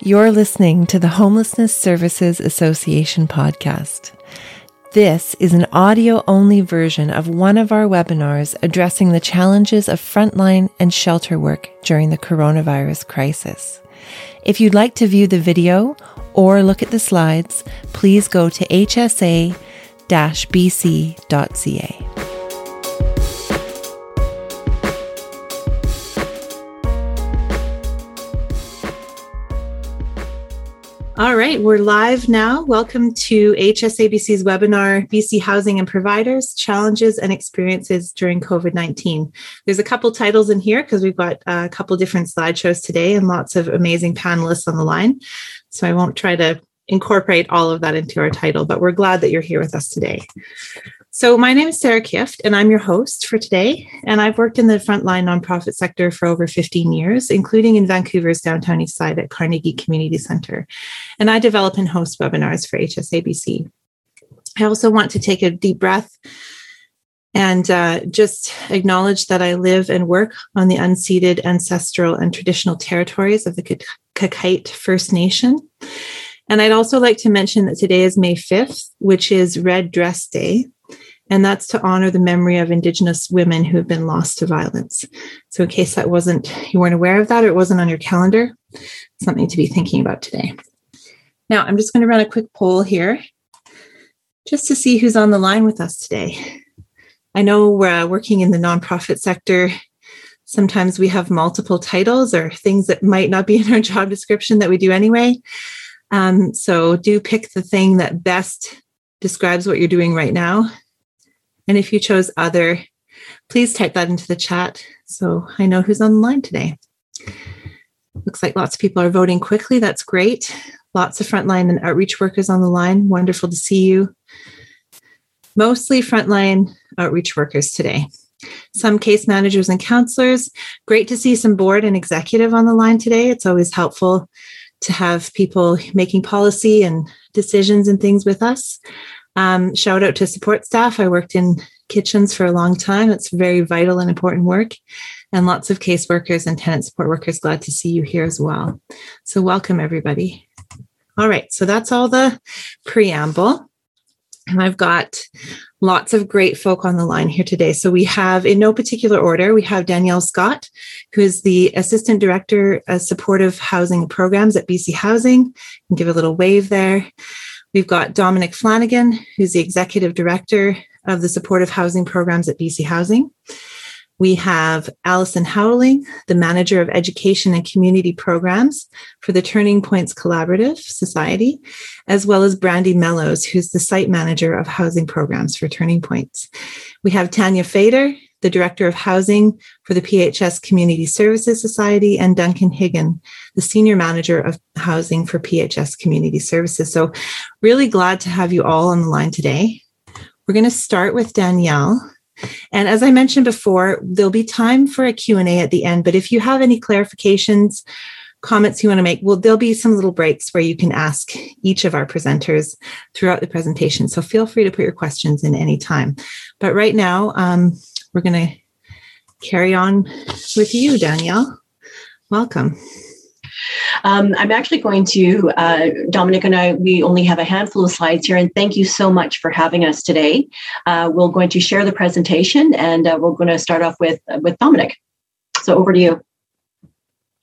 You're listening to the Homelessness Services Association podcast. This is an audio only version of one of our webinars addressing the challenges of frontline and shelter work during the coronavirus crisis. If you'd like to view the video or look at the slides, please go to hsa-bc.ca. right, we're live now. Welcome to HSABC's webinar, BC Housing and Providers Challenges and Experiences During COVID 19. There's a couple titles in here because we've got a couple different slideshows today and lots of amazing panelists on the line. So I won't try to incorporate all of that into our title, but we're glad that you're here with us today. So, my name is Sarah Kift, and I'm your host for today. And I've worked in the frontline nonprofit sector for over 15 years, including in Vancouver's downtown east side at Carnegie Community Center. And I develop and host webinars for HSABC. I also want to take a deep breath and uh, just acknowledge that I live and work on the unceded ancestral and traditional territories of the Qayqayt First Nation. And I'd also like to mention that today is May 5th, which is Red Dress Day and that's to honor the memory of Indigenous women who have been lost to violence. So, in case that wasn't, you weren't aware of that or it wasn't on your calendar, something to be thinking about today. Now, I'm just going to run a quick poll here just to see who's on the line with us today. I know we're uh, working in the nonprofit sector. Sometimes we have multiple titles or things that might not be in our job description that we do anyway. Um, so do pick the thing that best describes what you're doing right now and if you chose other, please type that into the chat so I know who's on the line today. Looks like lots of people are voting quickly. That's great. Lots of frontline and outreach workers on the line. Wonderful to see you. Mostly frontline outreach workers today. Some case managers and counselors. Great to see some board and executive on the line today. It's always helpful to have people making policy and decisions and things with us. Um, shout out to support staff. I worked in kitchens for a long time. It's very vital and important work. And lots of caseworkers and tenant support workers. Glad to see you here as well. So, welcome everybody. All right, so that's all the preamble. And I've got lots of great folk on the line here today. So we have, in no particular order, we have Danielle Scott, who is the Assistant Director of Supportive Housing Programs at BC Housing. give a little wave there. We've got Dominic Flanagan, who's the executive director of the supportive housing programs at BC Housing. We have Allison Howling, the manager of education and community programs for the Turning Points Collaborative Society, as well as Brandy Mellows, who's the site manager of housing programs for Turning Points. We have Tanya Fader, the Director of Housing for the PHS Community Services Society, and Duncan Higgin, the Senior Manager of Housing for PHS Community Services. So, really glad to have you all on the line today. We're going to start with Danielle. And as I mentioned before, there'll be time for a Q&A at the end, but if you have any clarifications, comments you want to make, well, there'll be some little breaks where you can ask each of our presenters throughout the presentation. So feel free to put your questions in any time. But right now, um, we're going to carry on with you, Danielle. Welcome. Um, I'm actually going to, uh, Dominic and I, we only have a handful of slides here, and thank you so much for having us today. Uh, we're going to share the presentation, and uh, we're going to start off with, with Dominic. So over to you.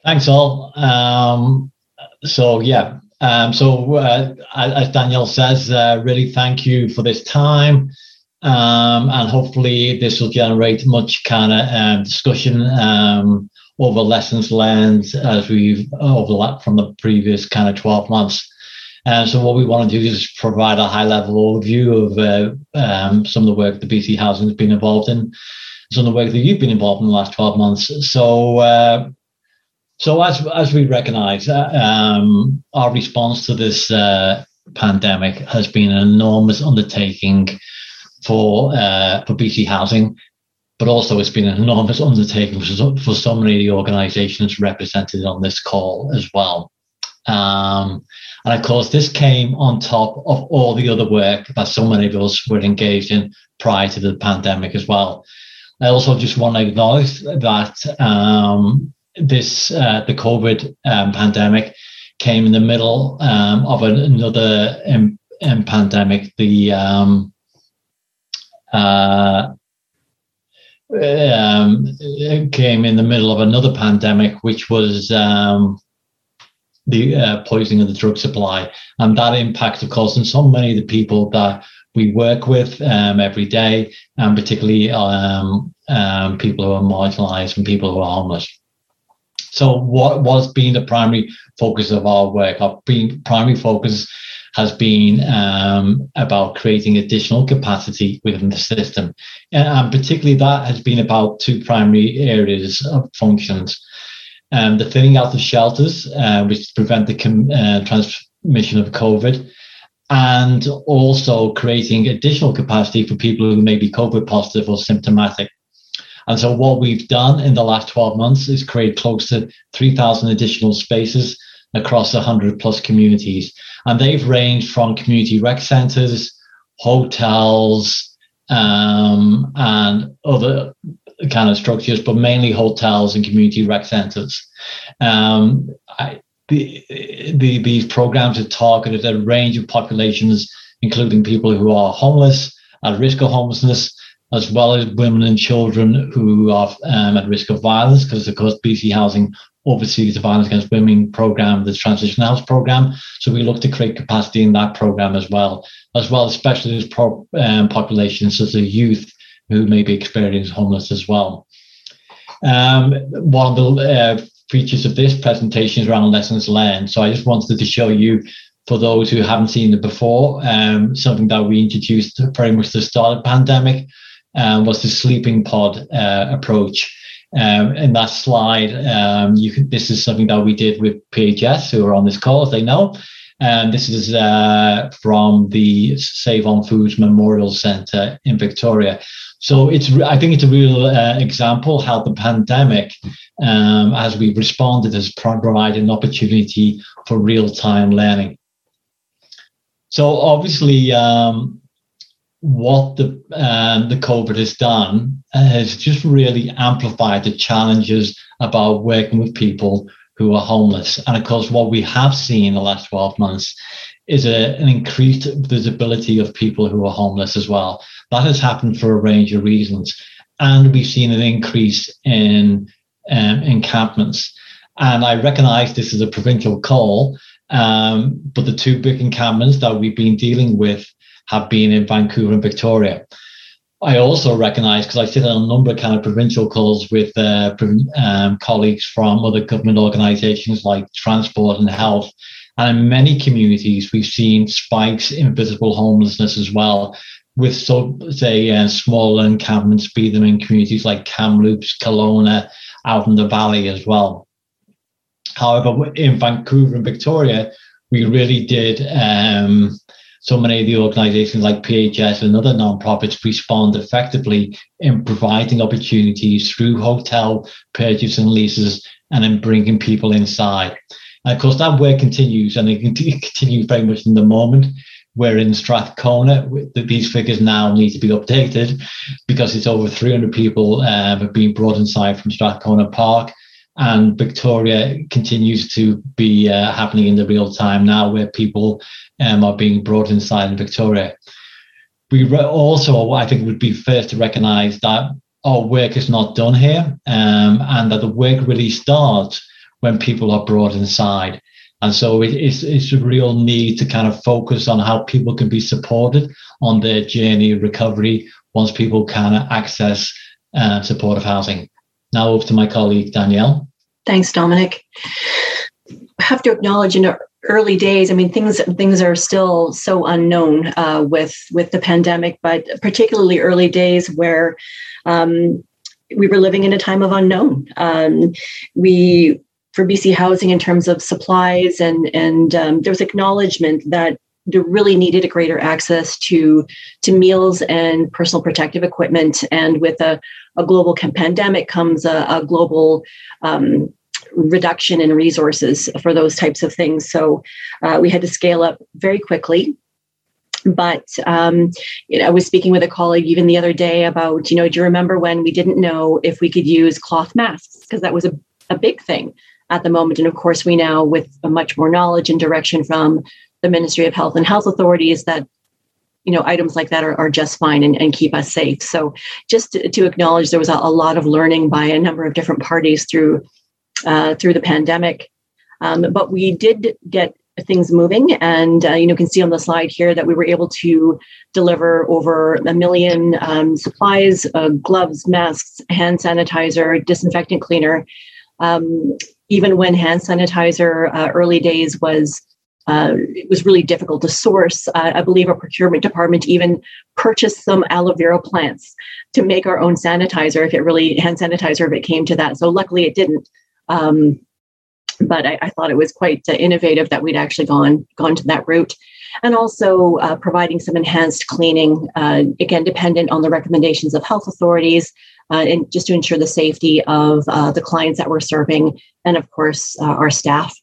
Thanks, all. Um, so, yeah, um, so uh, as Danielle says, uh, really thank you for this time. Um, and hopefully this will generate much kind of um, discussion um, over lessons learned as we've overlapped from the previous kind of 12 months. And so what we want to do is provide a high level overview of uh, um, some of the work the BC Housing has been involved in, some of the work that you've been involved in the last 12 months. So uh, so as as we recognise, uh, um, our response to this uh, pandemic has been an enormous undertaking for uh, for BC Housing, but also it's been an enormous undertaking for so, for so many of the organisations represented on this call as well. Um, and of course, this came on top of all the other work that so many of us were engaged in prior to the pandemic as well. I also just want to acknowledge that um, this uh, the COVID um, pandemic came in the middle um, of an, another um, um, pandemic. The uh, um, came in the middle of another pandemic, which was um, the uh, poisoning of the drug supply, and that impact, of course, on so many of the people that we work with um, every day, and particularly um, um, people who are marginalised and people who are homeless. So, what was being the primary focus of our work? Our primary focus has been um, about creating additional capacity within the system. And particularly that has been about two primary areas of functions. Um, the filling out of shelters, uh, which prevent the com- uh, transmission of COVID, and also creating additional capacity for people who may be COVID positive or symptomatic. And so, what we've done in the last 12 months is create close to 3,000 additional spaces across 100 plus communities. And they've ranged from community rec centers, hotels, um, and other kind of structures, but mainly hotels and community rec centers. Um, I, the, the, these programs have targeted a range of populations, including people who are homeless, at risk of homelessness, as well as women and children who are um, at risk of violence, because of course BC Housing oversees the violence against women program, the transition house program. So we look to create capacity in that program as well, as well as specialist pro, um, populations as youth who may be experiencing homeless as well. Um, one of the uh, features of this presentation is around lessons learned. So I just wanted to show you, for those who haven't seen it before, um, something that we introduced very much the start of the pandemic um, was the sleeping pod uh, approach. Um, in that slide, um, you this is something that we did with PHS, who are on this call, as they know. And this is uh, from the Save on Foods Memorial Centre in Victoria. So it's, I think it's a real uh, example how the pandemic, um, as we responded, has provided an opportunity for real time learning. So obviously, um, what the um, the COVID has done has just really amplified the challenges about working with people who are homeless. And of course, what we have seen in the last 12 months is a, an increased visibility of people who are homeless as well. That has happened for a range of reasons. And we've seen an increase in um, encampments. And I recognize this is a provincial call, um, but the two big encampments that we've been dealing with have been in Vancouver and Victoria. I also recognize because I sit on a number of kind of provincial calls with uh, um, colleagues from other government organizations like transport and health. And in many communities, we've seen spikes in visible homelessness as well, with so say uh, small encampments, be them in communities like Kamloops, Kelowna, out in the valley as well. However, in Vancouver and Victoria, we really did um, so many of the organizations like PHS and other nonprofits respond effectively in providing opportunities through hotel purchase and leases and in bringing people inside. And of course, that work continues and it continues very much in the moment. We're in Strathcona. These figures now need to be updated because it's over 300 people uh, have been brought inside from Strathcona Park and Victoria continues to be uh, happening in the real time now, where people um, are being brought inside in Victoria. We re- also, I think, would be first to recognise that our work is not done here, um, and that the work really starts when people are brought inside. And so it, it's, it's a real need to kind of focus on how people can be supported on their journey of recovery once people can access uh, supportive housing. Now over to my colleague Danielle. Thanks, Dominic. I have to acknowledge in early days, I mean things things are still so unknown uh, with with the pandemic, but particularly early days where um, we were living in a time of unknown. Um, we for BC Housing in terms of supplies and and um, there was acknowledgement that there really needed a greater access to to meals and personal protective equipment. And with a, a global pandemic comes a, a global um, reduction in resources for those types of things. So uh, we had to scale up very quickly. But um, you know, I was speaking with a colleague even the other day about, you know, do you remember when we didn't know if we could use cloth masks because that was a, a big thing at the moment. And of course, we now, with much more knowledge and direction from the Ministry of Health and Health authorities, that you know items like that are, are just fine and, and keep us safe. So just to, to acknowledge, there was a, a, lot of learning by a number of different parties through uh, through the pandemic. Um, but we did get things moving. And uh, you know, can see on the slide here that we were able to deliver over a million um, supplies, uh, gloves, masks, hand sanitizer, disinfectant cleaner. Um, even when hand sanitizer uh, early days was uh, it was really difficult to source. Uh, I believe our procurement department even purchased some aloe vera plants to make our own sanitizer if it really hand sanitizer if it came to that. So luckily it didn't. Um, but I, I, thought it was quite uh, innovative that we'd actually gone gone to that route. And also uh, providing some enhanced cleaning uh, again dependent on the recommendations of health authorities uh, and just to ensure the safety of uh, the clients that we're serving and of course uh, our staff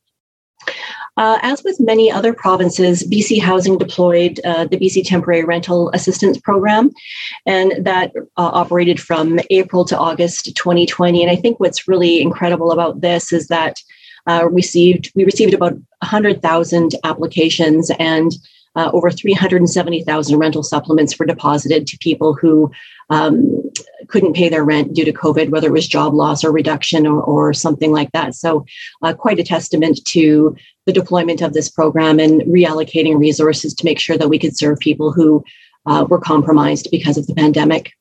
as with many other provinces, BC Housing deployed the BC Temporary Rental Assistance Program, and that operated from April to August 2020. And I think what's really incredible about this is that uh, received we received about 100,000 applications and uh, over 370,000 rental supplements were deposited to people who um, couldn't pay their rent due to COVID, whether it was job loss or reduction or, or something like that. So, uh, quite a testament to the deployment of this program and reallocating resources to make sure that we could serve people who uh, were compromised because of the pandemic.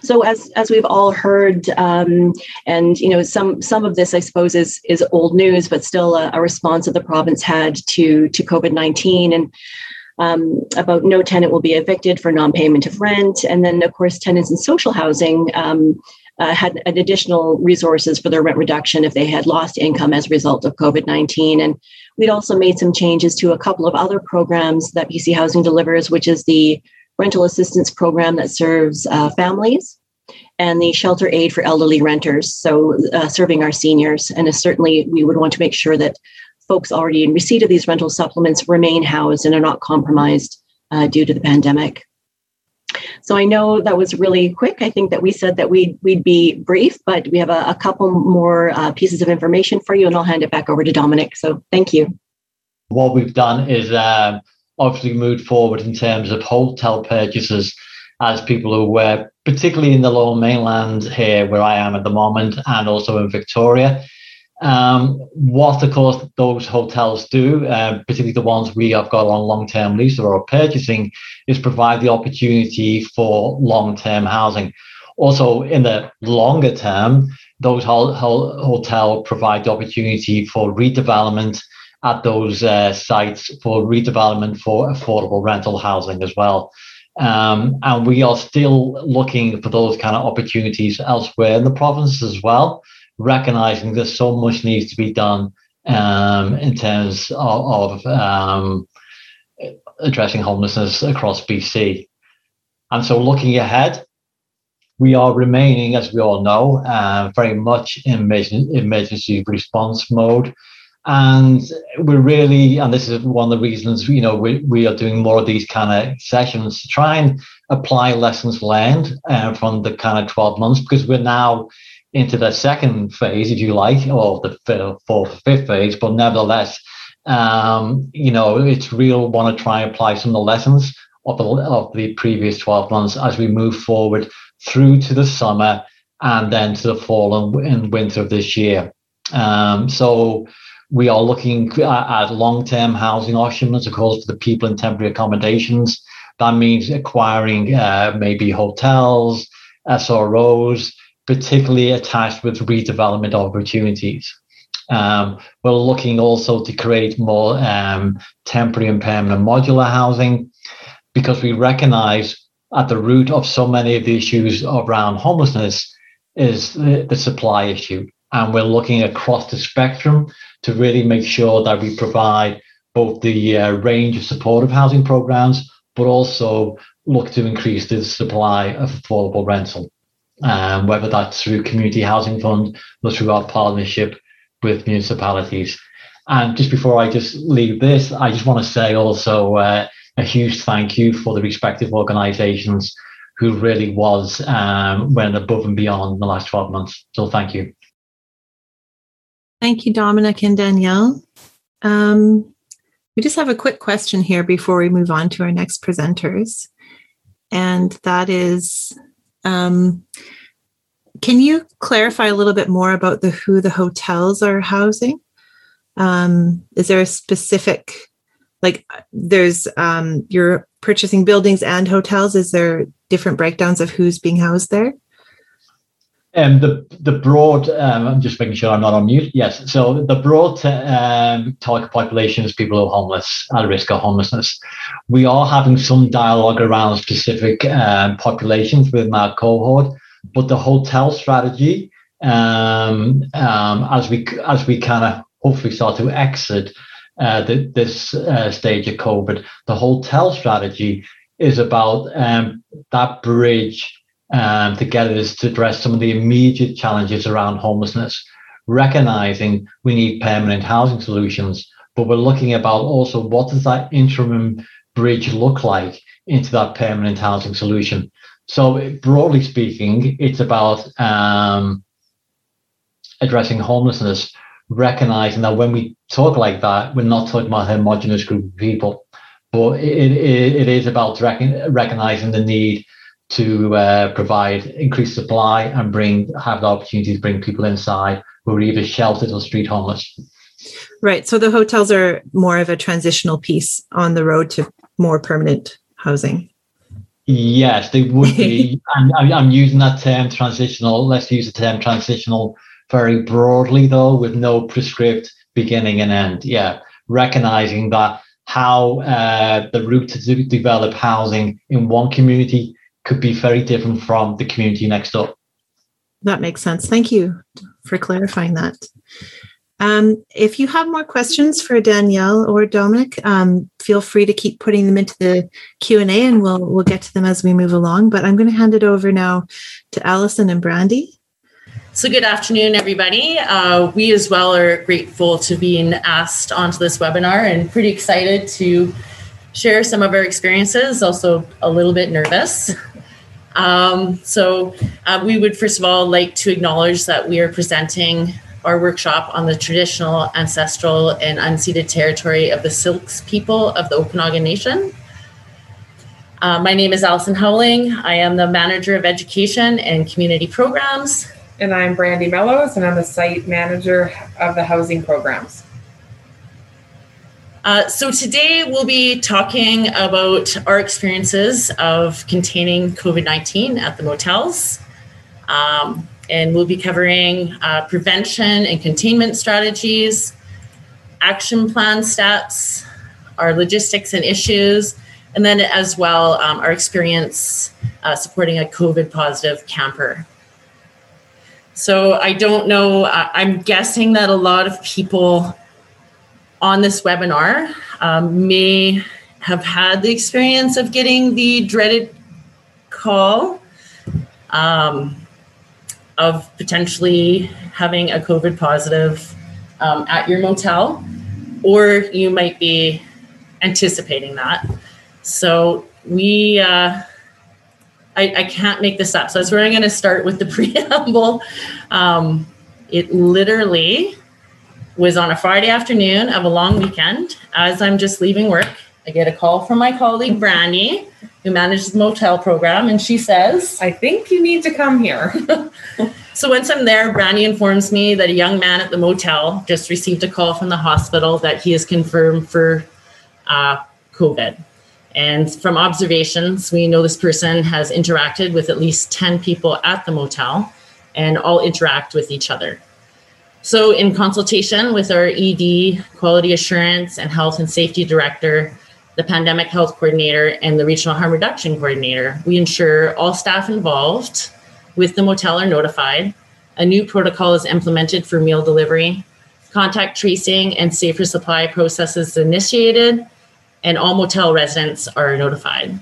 So as as we've all heard, um, and you know, some some of this I suppose is is old news, but still a, a response that the province had to to COVID nineteen and. Um, about no tenant will be evicted for non-payment of rent, and then of course tenants in social housing um, uh, had additional resources for their rent reduction if they had lost income as a result of COVID 19. And we'd also made some changes to a couple of other programs that BC Housing delivers, which is the rental assistance program that serves uh, families and the shelter aid for elderly renters, so uh, serving our seniors. And certainly, we would want to make sure that folks already in receipt of these rental supplements remain housed and are not compromised uh, due to the pandemic. So I know that was really quick. I think that we said that we'd, we'd be brief, but we have a, a couple more uh, pieces of information for you, and I'll hand it back over to Dominic. So thank you. What we've done is uh, obviously moved forward in terms of hotel purchases as people who were particularly in the lower mainland here where I am at the moment and also in Victoria. Um, what, of course, those hotels do, uh, particularly the ones we have got on long term lease or are purchasing, is provide the opportunity for long term housing. Also, in the longer term, those ho- ho- hotels provide the opportunity for redevelopment at those uh, sites for redevelopment for affordable rental housing as well. Um, and we are still looking for those kind of opportunities elsewhere in the province as well, recognizing that so much needs to be done um, in terms of, of um, addressing homelessness across BC. And so looking ahead, we are remaining, as we all know, uh, very much in emergency response mode. And we're really, and this is one of the reasons, you know, we, we are doing more of these kind of sessions to try and apply lessons learned uh, from the kind of 12 months because we're now into the second phase, if you like, or the fourth, fifth phase, but nevertheless, um, you know, it's real want to try and apply some of the lessons of the, of the previous 12 months as we move forward through to the summer and then to the fall and, and winter of this year. Um, so we are looking at long-term housing options, of course, for the people in temporary accommodations. That means acquiring uh, maybe hotels, SROs, particularly attached with redevelopment opportunities. Um, we're looking also to create more um, temporary and permanent modular housing because we recognize at the root of so many of the issues around homelessness is the, the supply issue. And we're looking across the spectrum to really make sure that we provide both the uh, range of supportive housing programs, but also look to increase the supply of affordable rental. Um, whether that's through community housing fund or through our partnership with municipalities. And just before I just leave this, I just want to say also uh, a huge thank you for the respective organisations who really was um, went above and beyond in the last 12 months. So thank you. Thank you, Dominic and Danielle. Um, we just have a quick question here before we move on to our next presenters. And that is um, can you clarify a little bit more about the who the hotels are housing? Um, is there a specific, like, there's um, you're purchasing buildings and hotels? Is there different breakdowns of who's being housed there? Um, the the broad, um, I'm just making sure I'm not on mute. Yes, so the broad um, target population is people who are homeless, at risk of homelessness. We are having some dialogue around specific um, populations within our cohort, but the hotel strategy, um, um, as we as we kind of hopefully start to exit uh, the, this uh, stage of COVID, the hotel strategy is about um, that bridge um, together is to address some of the immediate challenges around homelessness, recognizing we need permanent housing solutions, but we're looking about also what does that interim bridge look like into that permanent housing solution. So broadly speaking, it's about um, addressing homelessness, recognizing that when we talk like that, we're not talking about a homogenous group of people, but it, it, it is about recognizing the need to uh, provide increased supply and bring have the opportunity to bring people inside who are either sheltered or street homeless. Right. So the hotels are more of a transitional piece on the road to more permanent housing. Yes, they would be. and I'm using that term transitional. Let's use the term transitional very broadly, though, with no prescript beginning and end. Yeah, recognizing that how uh, the route to develop housing in one community could be very different from the community next door. That makes sense. Thank you for clarifying that. Um, if you have more questions for Danielle or Dominic, um, feel free to keep putting them into the Q and A, and we'll we'll get to them as we move along. But I'm going to hand it over now to Allison and Brandy. So, good afternoon, everybody. Uh, we as well are grateful to being asked onto this webinar and pretty excited to share some of our experiences. Also, a little bit nervous. Um, so, uh, we would first of all like to acknowledge that we are presenting our workshop on the traditional, ancestral, and unceded territory of the Syilx people of the Okanagan Nation. Uh, my name is Allison Howling. I am the Manager of Education and Community Programs. And I'm Brandy Mellows, and I'm the Site Manager of the Housing Programs. Uh, so today we'll be talking about our experiences of containing COVID 19 at the motels. Um, and we'll be covering uh, prevention and containment strategies, action plan steps, our logistics and issues, and then as well um, our experience uh, supporting a COVID positive camper. So I don't know, uh, I'm guessing that a lot of people on this webinar um, may have had the experience of getting the dreaded call. Um, of potentially having a COVID positive um, at your motel, or you might be anticipating that. So we, uh, I, I, can't make this up. So that's where I'm going to start with the preamble. Um, it literally was on a Friday afternoon of a long weekend. As I'm just leaving work, I get a call from my colleague Brandy who manages the motel program, and she says, I think you need to come here. so once I'm there, Brandy informs me that a young man at the motel just received a call from the hospital that he is confirmed for uh, COVID. And from observations, we know this person has interacted with at least 10 people at the motel and all interact with each other. So, in consultation with our ED, quality assurance, and health and safety director, the pandemic health coordinator, and the regional harm reduction coordinator. We ensure all staff involved with the motel are notified. A new protocol is implemented for meal delivery. Contact tracing and safer supply processes initiated, and all motel residents are notified.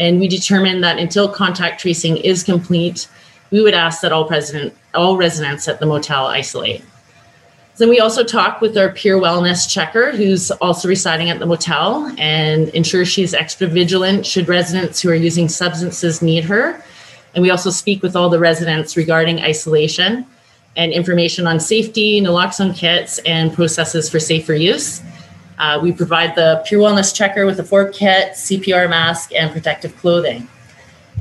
And we determined that until contact tracing is complete, we would ask that all, president, all residents at the motel isolate. Then we also talk with our peer wellness checker, who's also residing at the motel, and ensure she's extra vigilant should residents who are using substances need her. And we also speak with all the residents regarding isolation and information on safety, naloxone kits, and processes for safer use. Uh, we provide the peer Wellness Checker with a fork kit, CPR mask, and protective clothing.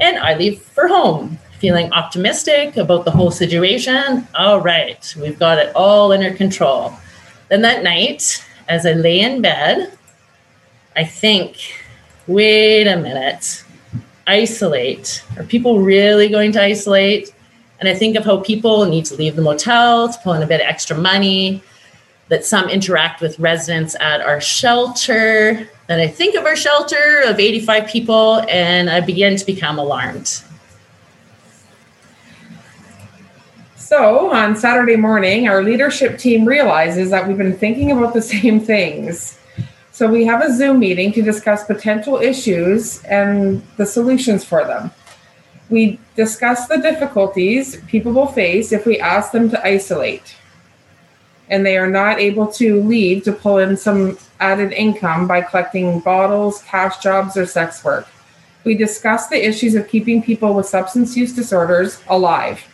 And I leave for home, feeling optimistic about the whole situation. All right, we've got it all under control. Then that night, as I lay in bed, I think, wait a minute, isolate. Are people really going to isolate? And I think of how people need to leave the motel to pull in a bit of extra money, that some interact with residents at our shelter. Then I think of our shelter of 85 people and I begin to become alarmed. So on Saturday morning, our leadership team realizes that we've been thinking about the same things. So we have a Zoom meeting to discuss potential issues and the solutions for them. We discuss the difficulties people will face if we ask them to isolate and they are not able to leave to pull in some added income by collecting bottles, cash jobs, or sex work. We discuss the issues of keeping people with substance use disorders alive.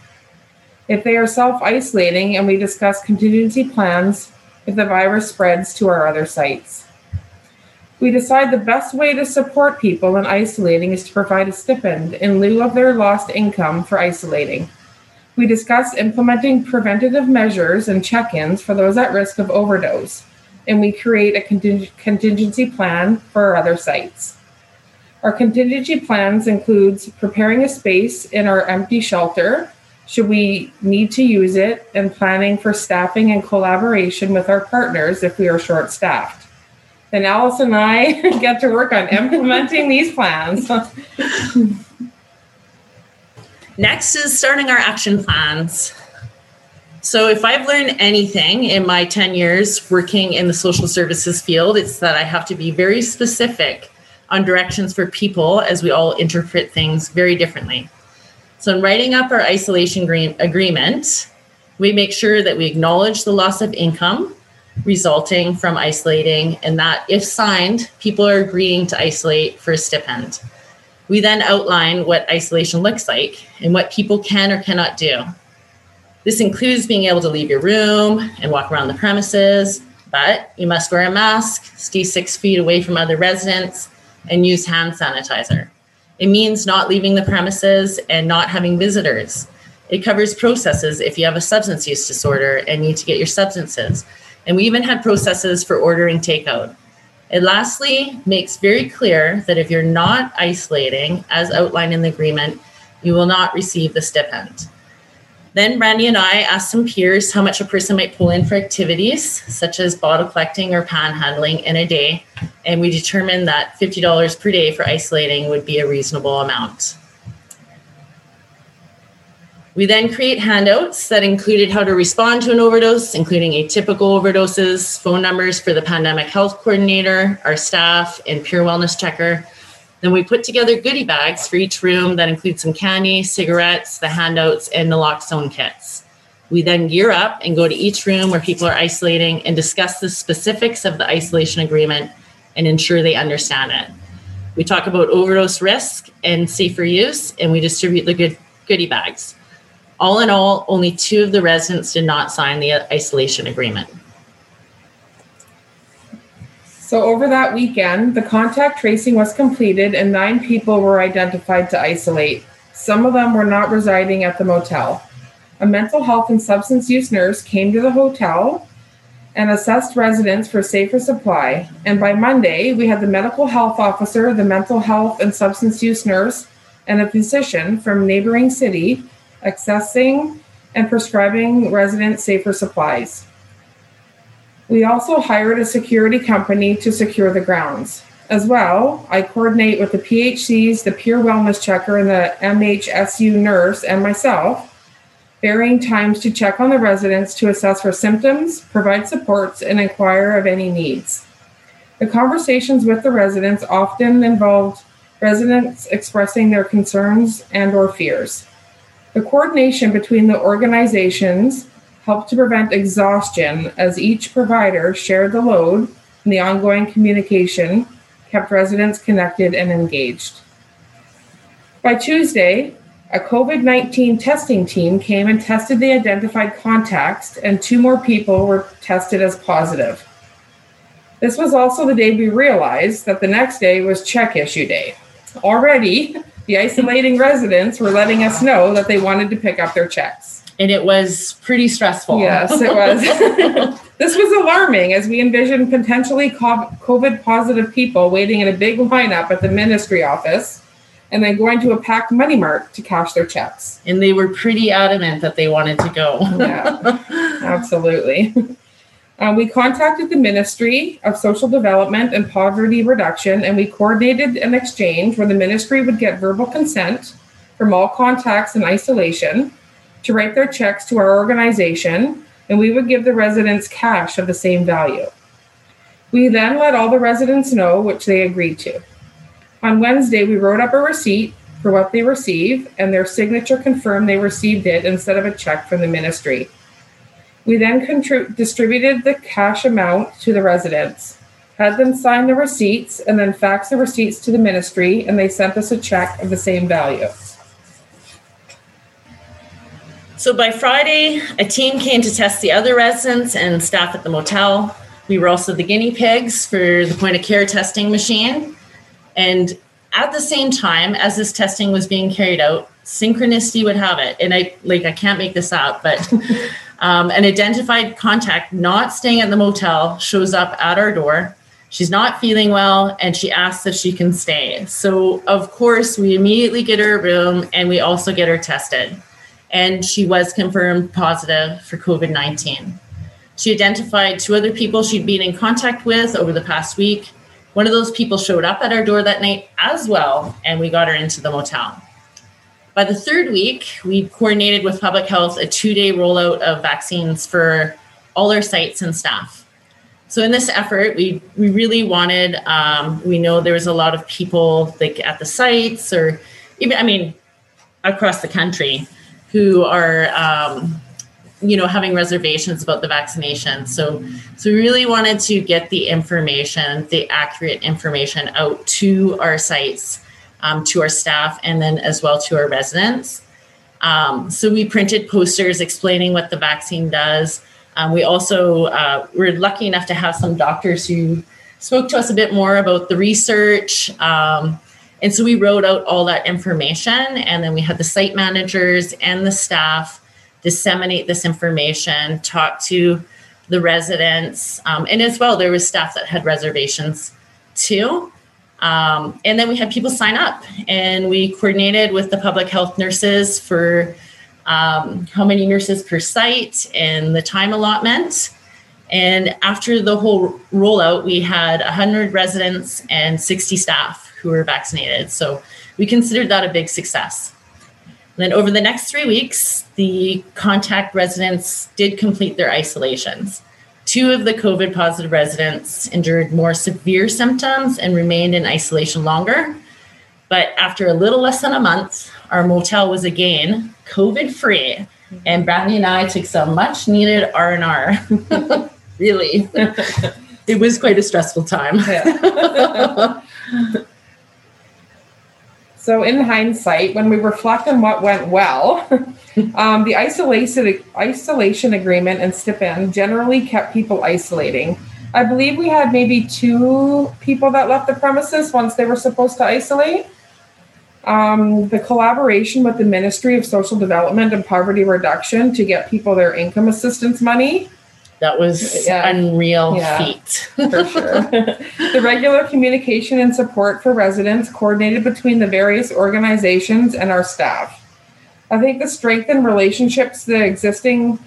If they are self isolating, and we discuss contingency plans if the virus spreads to our other sites. We decide the best way to support people in isolating is to provide a stipend in lieu of their lost income for isolating. We discuss implementing preventative measures and check ins for those at risk of overdose, and we create a conting- contingency plan for our other sites. Our contingency plans includes preparing a space in our empty shelter should we need to use it and planning for staffing and collaboration with our partners if we are short staffed. Then Alice and I get to work on implementing these plans. Next is starting our action plans. So, if I've learned anything in my 10 years working in the social services field, it's that I have to be very specific on directions for people as we all interpret things very differently. So, in writing up our isolation agreement, we make sure that we acknowledge the loss of income resulting from isolating, and that if signed, people are agreeing to isolate for a stipend. We then outline what isolation looks like and what people can or cannot do. This includes being able to leave your room and walk around the premises, but you must wear a mask, stay six feet away from other residents, and use hand sanitizer. It means not leaving the premises and not having visitors. It covers processes if you have a substance use disorder and need to get your substances. And we even had processes for ordering takeout. It lastly makes very clear that if you're not isolating, as outlined in the agreement, you will not receive the stipend. Then Brandy and I asked some peers how much a person might pull in for activities such as bottle collecting or panhandling in a day, and we determined that $50 per day for isolating would be a reasonable amount. We then create handouts that included how to respond to an overdose, including atypical overdoses, phone numbers for the pandemic health coordinator, our staff, and Peer Wellness Checker. Then we put together goodie bags for each room that include some candy, cigarettes, the handouts, and naloxone kits. We then gear up and go to each room where people are isolating and discuss the specifics of the isolation agreement and ensure they understand it. We talk about overdose risk and safer use, and we distribute the good goodie bags. All in all, only two of the residents did not sign the isolation agreement. So, over that weekend, the contact tracing was completed and nine people were identified to isolate. Some of them were not residing at the motel. A mental health and substance use nurse came to the hotel and assessed residents for safer supply. And by Monday, we had the medical health officer, the mental health and substance use nurse, and a physician from neighboring city accessing and prescribing residents safer supplies. We also hired a security company to secure the grounds. As well, I coordinate with the PHCs, the peer Wellness Checker, and the MHSU nurse and myself, varying times to check on the residents to assess for symptoms, provide supports, and inquire of any needs. The conversations with the residents often involved residents expressing their concerns and or fears. The coordination between the organizations helped to prevent exhaustion as each provider shared the load and the ongoing communication kept residents connected and engaged. By Tuesday, A COVID 19 testing team came and tested the identified contacts, and two more people were tested as positive. This was also the day we realized that the next day was check issue day. Already, the isolating residents were letting us know that they wanted to pick up their checks. And it was pretty stressful. Yes, it was. this was alarming as we envisioned potentially COVID positive people waiting in a big lineup at the ministry office and then going to a packed money mart to cash their checks. And they were pretty adamant that they wanted to go. yeah, absolutely. Uh, we contacted the Ministry of Social Development and Poverty Reduction, and we coordinated an exchange where the ministry would get verbal consent from all contacts in isolation to write their checks to our organization, and we would give the residents cash of the same value. We then let all the residents know, which they agreed to. On Wednesday, we wrote up a receipt for what they receive, and their signature confirmed they received it instead of a check from the ministry. We then contri- distributed the cash amount to the residents, had them sign the receipts, and then fax the receipts to the ministry, and they sent us a check of the same value. So by Friday, a team came to test the other residents and staff at the motel. We were also the guinea pigs for the point of care testing machine. And at the same time as this testing was being carried out, synchronicity would have it. And I like I can't make this up, but um, an identified contact not staying at the motel shows up at our door. She's not feeling well and she asks if she can stay. So, of course, we immediately get her a room and we also get her tested. And she was confirmed positive for COVID 19. She identified two other people she'd been in contact with over the past week. One of those people showed up at our door that night as well, and we got her into the motel. By the third week, we coordinated with public health a two day rollout of vaccines for all our sites and staff. So in this effort, we we really wanted. Um, we know there was a lot of people like at the sites, or even I mean, across the country, who are um, you know having reservations about the vaccination. So so we really wanted to get the information, the accurate information, out to our sites um, to our staff and then as well to our residents. Um, so we printed posters explaining what the vaccine does. Um, we also uh, were lucky enough to have some doctors who spoke to us a bit more about the research. Um, and so we wrote out all that information, and then we had the site managers and the staff disseminate this information, talk to the residents, um, and as well there was staff that had reservations too. Um, and then we had people sign up, and we coordinated with the public health nurses for um, how many nurses per site and the time allotment. And after the whole rollout, we had 100 residents and 60 staff who were vaccinated. So we considered that a big success. And then over the next three weeks, the contact residents did complete their isolations. Two of the COVID positive residents endured more severe symptoms and remained in isolation longer. But after a little less than a month, our motel was again COVID free, and Brandy and I took some much needed R and R. Really, it was quite a stressful time. Yeah. So, in hindsight, when we reflect on what went well, um, the isolation isolation agreement and stipend generally kept people isolating. I believe we had maybe two people that left the premises once they were supposed to isolate. Um, the collaboration with the Ministry of Social Development and Poverty Reduction to get people their income assistance money that was yeah. unreal yeah, feat. for sure. the regular communication and support for residents coordinated between the various organizations and our staff. I think the strength strengthened relationships, the existing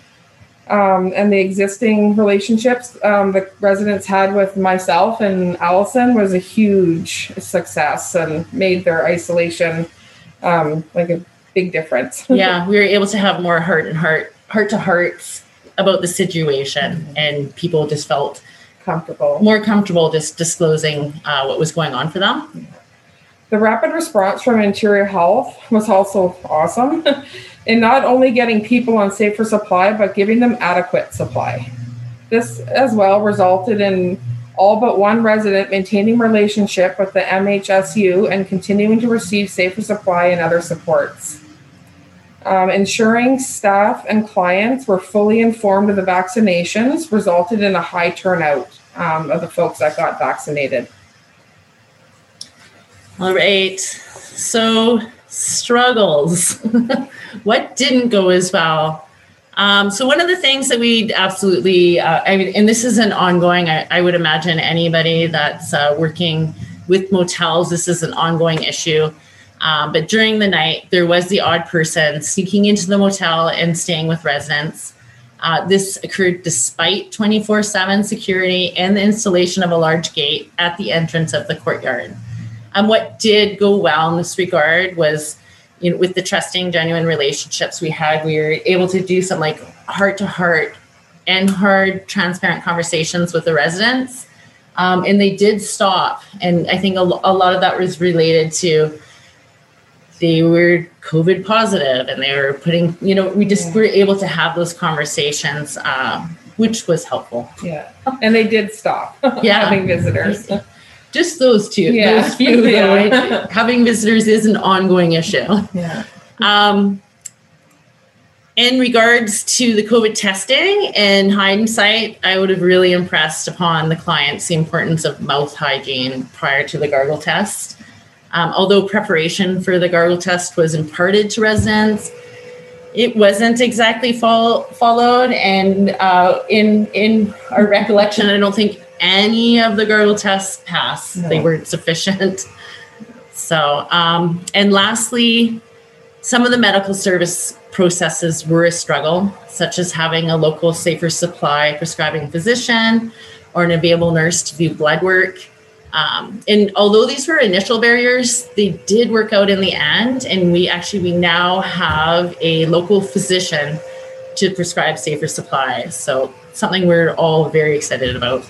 um, and the existing relationships um, the residents had with myself and Allison was a huge success and made their isolation um, like a big difference. yeah, we were able to have more heart and heart, heart to hearts about the situation, and people just felt comfortable, more comfortable just disclosing uh, what was going on for them. The rapid response from Interior Health was also awesome in not only getting people on safer supply, but giving them adequate supply. This as well resulted in all but one resident maintaining relationship with the MHSU and continuing to receive safer supply and other supports. Um, ensuring staff and clients were fully informed of the vaccinations resulted in a high turnout um, of the folks that got vaccinated. All right. So, struggles. what didn't go as well? Um, so, one of the things that we absolutely, uh, I mean, and this is an ongoing, I, I would imagine anybody that's uh, working with motels, this is an ongoing issue. Um, but during the night, there was the odd person sneaking into the motel and staying with residents. Uh, this occurred despite 24 7 security and the installation of a large gate at the entrance of the courtyard. And what did go well in this regard was, you know, with the trusting, genuine relationships we had, we were able to do some like heart to heart and hard, transparent conversations with the residents. Um, and they did stop. And I think a, a lot of that was related to they were COVID positive and they were putting, you know, we just yeah. were able to have those conversations, um, which was helpful. Yeah. And they did stop yeah. having visitors. Just those two, yeah. those few. yeah. Though, having visitors is an ongoing issue. Yeah. Um, in regards to the COVID testing and hindsight, I would have really impressed upon the clients the importance of mouth hygiene prior to the gargle test. Um, although preparation for the gargle test was imparted to residents, it wasn't exactly follow, followed. And uh, in in our recollection, I don't think any of the gargle tests passed. No. They weren't sufficient. So, um, and lastly, some of the medical service processes were a struggle, such as having a local safer supply prescribing physician or an available nurse to do blood work. Um, and although these were initial barriers, they did work out in the end. And we actually we now have a local physician to prescribe safer supply. So something we're all very excited about.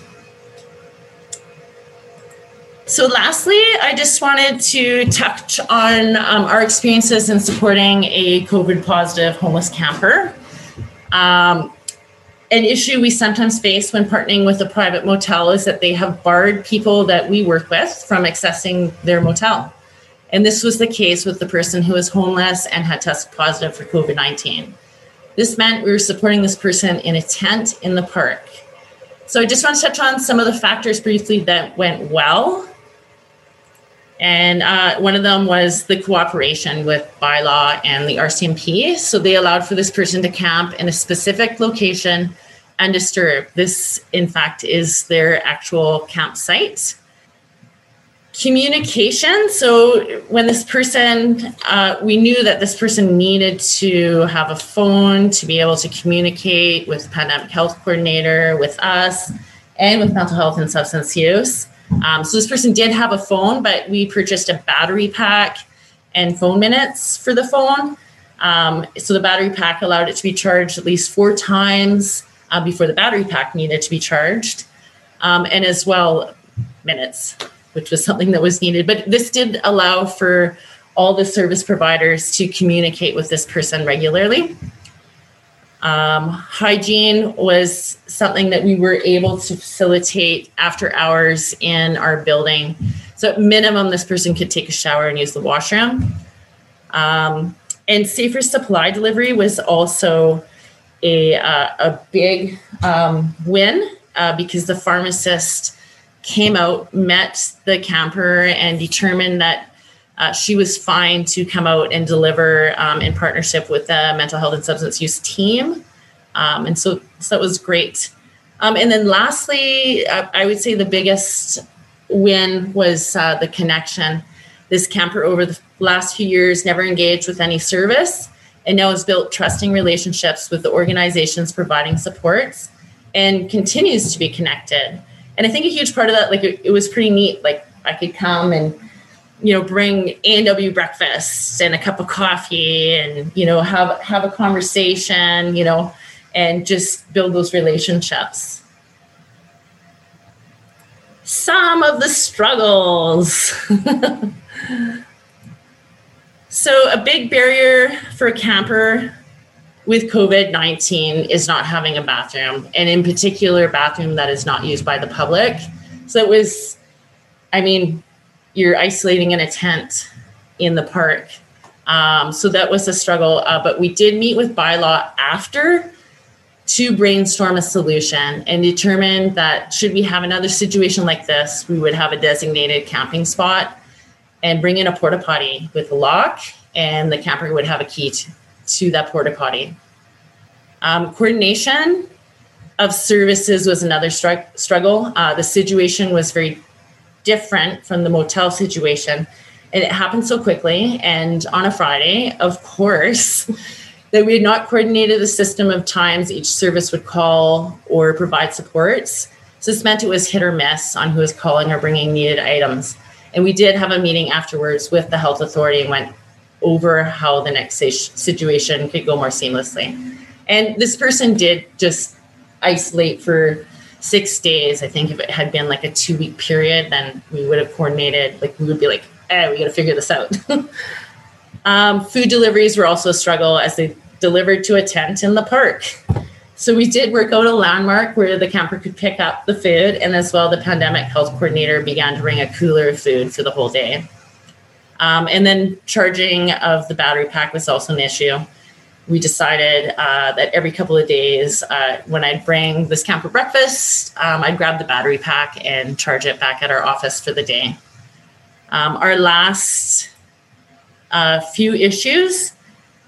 So, lastly, I just wanted to touch on um, our experiences in supporting a COVID positive homeless camper. Um, an issue we sometimes face when partnering with a private motel is that they have barred people that we work with from accessing their motel. And this was the case with the person who was homeless and had tested positive for COVID 19. This meant we were supporting this person in a tent in the park. So I just want to touch on some of the factors briefly that went well. And uh, one of them was the cooperation with bylaw and the RCMP. So they allowed for this person to camp in a specific location undisturbed. This, in fact, is their actual campsite. Communication. So, when this person, uh, we knew that this person needed to have a phone to be able to communicate with pandemic health coordinator, with us, and with mental health and substance use. Um, so, this person did have a phone, but we purchased a battery pack and phone minutes for the phone. Um, so, the battery pack allowed it to be charged at least four times uh, before the battery pack needed to be charged, um, and as well minutes, which was something that was needed. But this did allow for all the service providers to communicate with this person regularly. Um, hygiene was something that we were able to facilitate after hours in our building. So, at minimum, this person could take a shower and use the washroom. Um, and safer supply delivery was also a, uh, a big um, win uh, because the pharmacist came out, met the camper, and determined that uh, she was fine to come out and deliver um, in partnership with the mental health and substance use team. Um, and so, so that was great. Um, and then lastly, uh, I would say the biggest win was uh, the connection. This camper over the last few years never engaged with any service and now has built trusting relationships with the organizations providing supports and continues to be connected. And I think a huge part of that, like it, it was pretty neat. Like I could come and you know bring A&W breakfast and a cup of coffee and you know have have a conversation, you know, and just build those relationships. Some of the struggles. So, a big barrier for a camper with COVID 19 is not having a bathroom, and in particular, a bathroom that is not used by the public. So, it was, I mean, you're isolating in a tent in the park. Um, so that was a struggle. Uh, but we did meet with bylaw after to brainstorm a solution and determine that should we have another situation like this, we would have a designated camping spot and bring in a porta potty with a lock, and the camper would have a key to, to that porta potty. Um, coordination of services was another str- struggle. Uh, the situation was very different from the motel situation, and it happened so quickly. And on a Friday, of course, that we had not coordinated the system of times each service would call or provide supports. So this meant it was hit or miss on who was calling or bringing needed items. And we did have a meeting afterwards with the health authority and went over how the next situation could go more seamlessly. And this person did just isolate for six days. I think if it had been like a two week period, then we would have coordinated, like, we would be like, eh, we got to figure this out. um, food deliveries were also a struggle as they delivered to a tent in the park. So we did work out a landmark where the camper could pick up the food, and as well, the pandemic health coordinator began to bring a cooler of food for the whole day. Um, and then charging of the battery pack was also an issue. We decided uh, that every couple of days, uh, when I'd bring this camper breakfast, um, I'd grab the battery pack and charge it back at our office for the day. Um, our last uh, few issues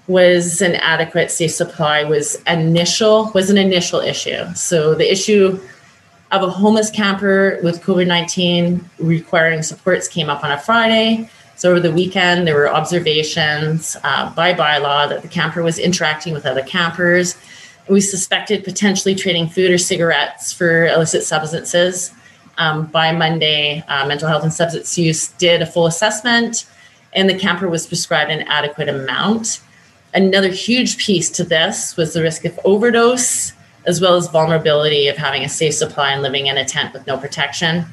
was an adequate safe supply was initial was an initial issue. So the issue of a homeless camper with COVID nineteen requiring supports came up on a Friday. So over the weekend, there were observations uh, by bylaw that the camper was interacting with other campers. We suspected potentially trading food or cigarettes for illicit substances. Um, by Monday, uh, mental health and substance use did a full assessment, and the camper was prescribed an adequate amount. Another huge piece to this was the risk of overdose, as well as vulnerability of having a safe supply and living in a tent with no protection.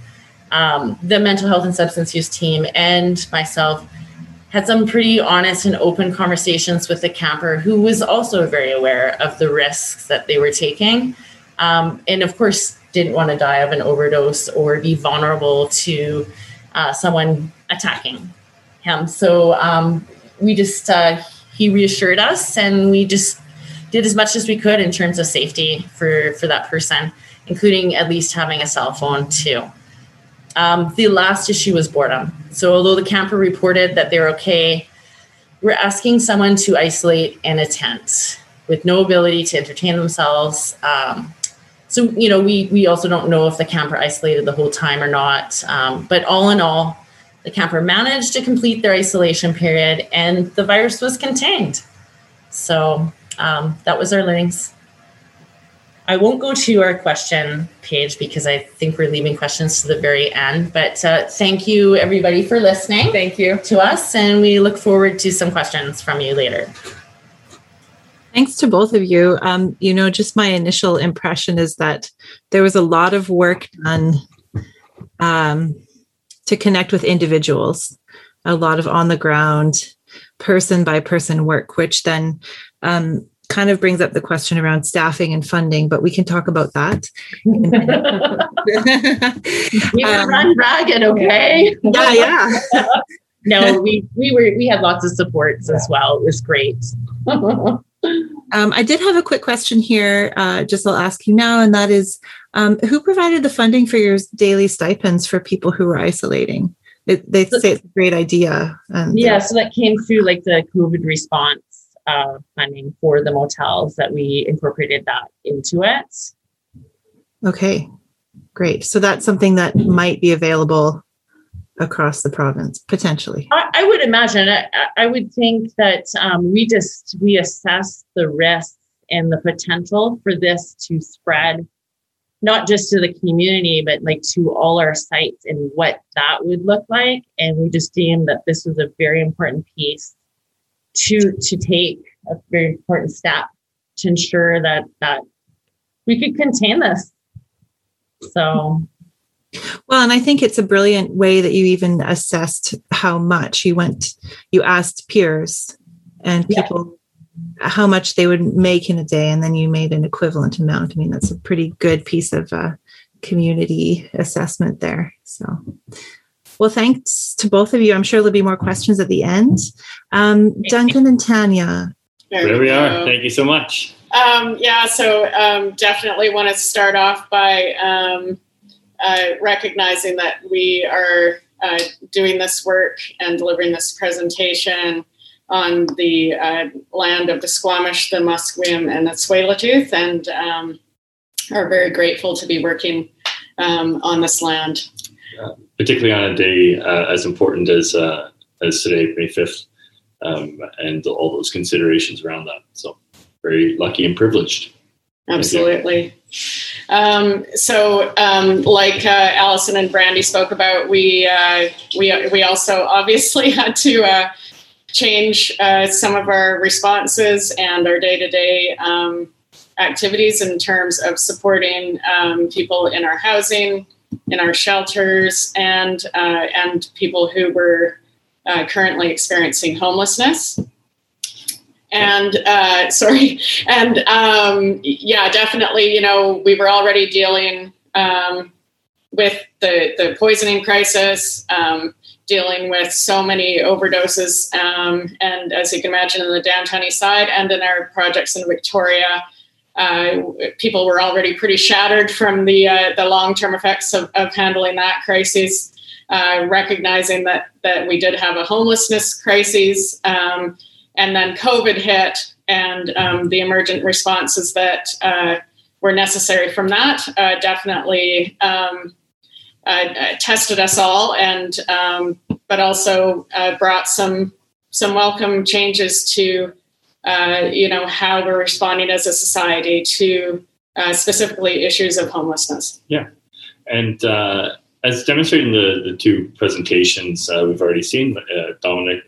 Um, the mental health and substance use team and myself had some pretty honest and open conversations with the camper who was also very aware of the risks that they were taking. Um, and of course, didn't want to die of an overdose or be vulnerable to uh, someone attacking him. So um, we just uh, he reassured us and we just did as much as we could in terms of safety for for that person including at least having a cell phone too um, the last issue was boredom so although the camper reported that they're okay we're asking someone to isolate in a tent with no ability to entertain themselves um, so you know we we also don't know if the camper isolated the whole time or not um, but all in all the camper managed to complete their isolation period and the virus was contained. So um, that was our learnings. I won't go to our question page because I think we're leaving questions to the very end. But uh, thank you, everybody, for listening. Thank you to us, and we look forward to some questions from you later. Thanks to both of you. Um, you know, just my initial impression is that there was a lot of work done um, to connect with individuals, a lot of on the ground, person by person work, which then um, kind of brings up the question around staffing and funding, but we can talk about that. we um, run ragged, okay? Yeah, yeah. no, we we were we had lots of supports as well. It was great. um, I did have a quick question here. Uh, just I'll ask you now, and that is, um, who provided the funding for your daily stipends for people who were isolating? It, they say it's a great idea. Yeah, so that came through like the COVID response uh, funding for the motels that we incorporated that into it. Okay, great. So that's something that might be available across the province potentially. I, I would imagine. I, I, would think that um, we just we assess the risks and the potential for this to spread not just to the community, but like to all our sites and what that would look like. And we just deemed that this was a very important piece to to take a very important step to ensure that that we could contain this. So. Well, and I think it's a brilliant way that you even assessed how much. You went, you asked peers and people how much they would make in a day and then you made an equivalent amount. I mean that's a pretty good piece of uh, community assessment there so Well, thanks to both of you. I'm sure there'll be more questions at the end. Um, Duncan and Tanya. There, there we, are. Thank you so much. Um, yeah, so um, definitely want to start off by um, uh, recognizing that we are uh, doing this work and delivering this presentation on the uh, land of the Squamish, the Musqueam, and the Tsleil-Waututh, and um, are very grateful to be working um, on this land. Particularly on a day uh, as important as uh, as today, May fifth, um, and all those considerations around that. So, very lucky and privileged. Absolutely. Um, so, um, like uh, Allison and Brandy spoke about, we uh, we we also obviously had to uh, change uh, some of our responses and our day to day activities in terms of supporting um, people in our housing, in our shelters, and uh, and people who were uh, currently experiencing homelessness and uh, sorry, and um, yeah, definitely. You know, we were already dealing um, with the the poisoning crisis, um, dealing with so many overdoses, um, and as you can imagine, in the downtown east side and in our projects in Victoria. Uh, people were already pretty shattered from the uh, the long term effects of, of handling that crisis. Uh, recognizing that that we did have a homelessness crisis, um, and then COVID hit, and um, the emergent responses that uh, were necessary from that uh, definitely um, uh, tested us all, and um, but also brought some some welcome changes to uh, you know how we're responding as a society to uh, specifically issues of homelessness. Yeah, and as demonstrated in the, the two presentations we've already seen, Dominic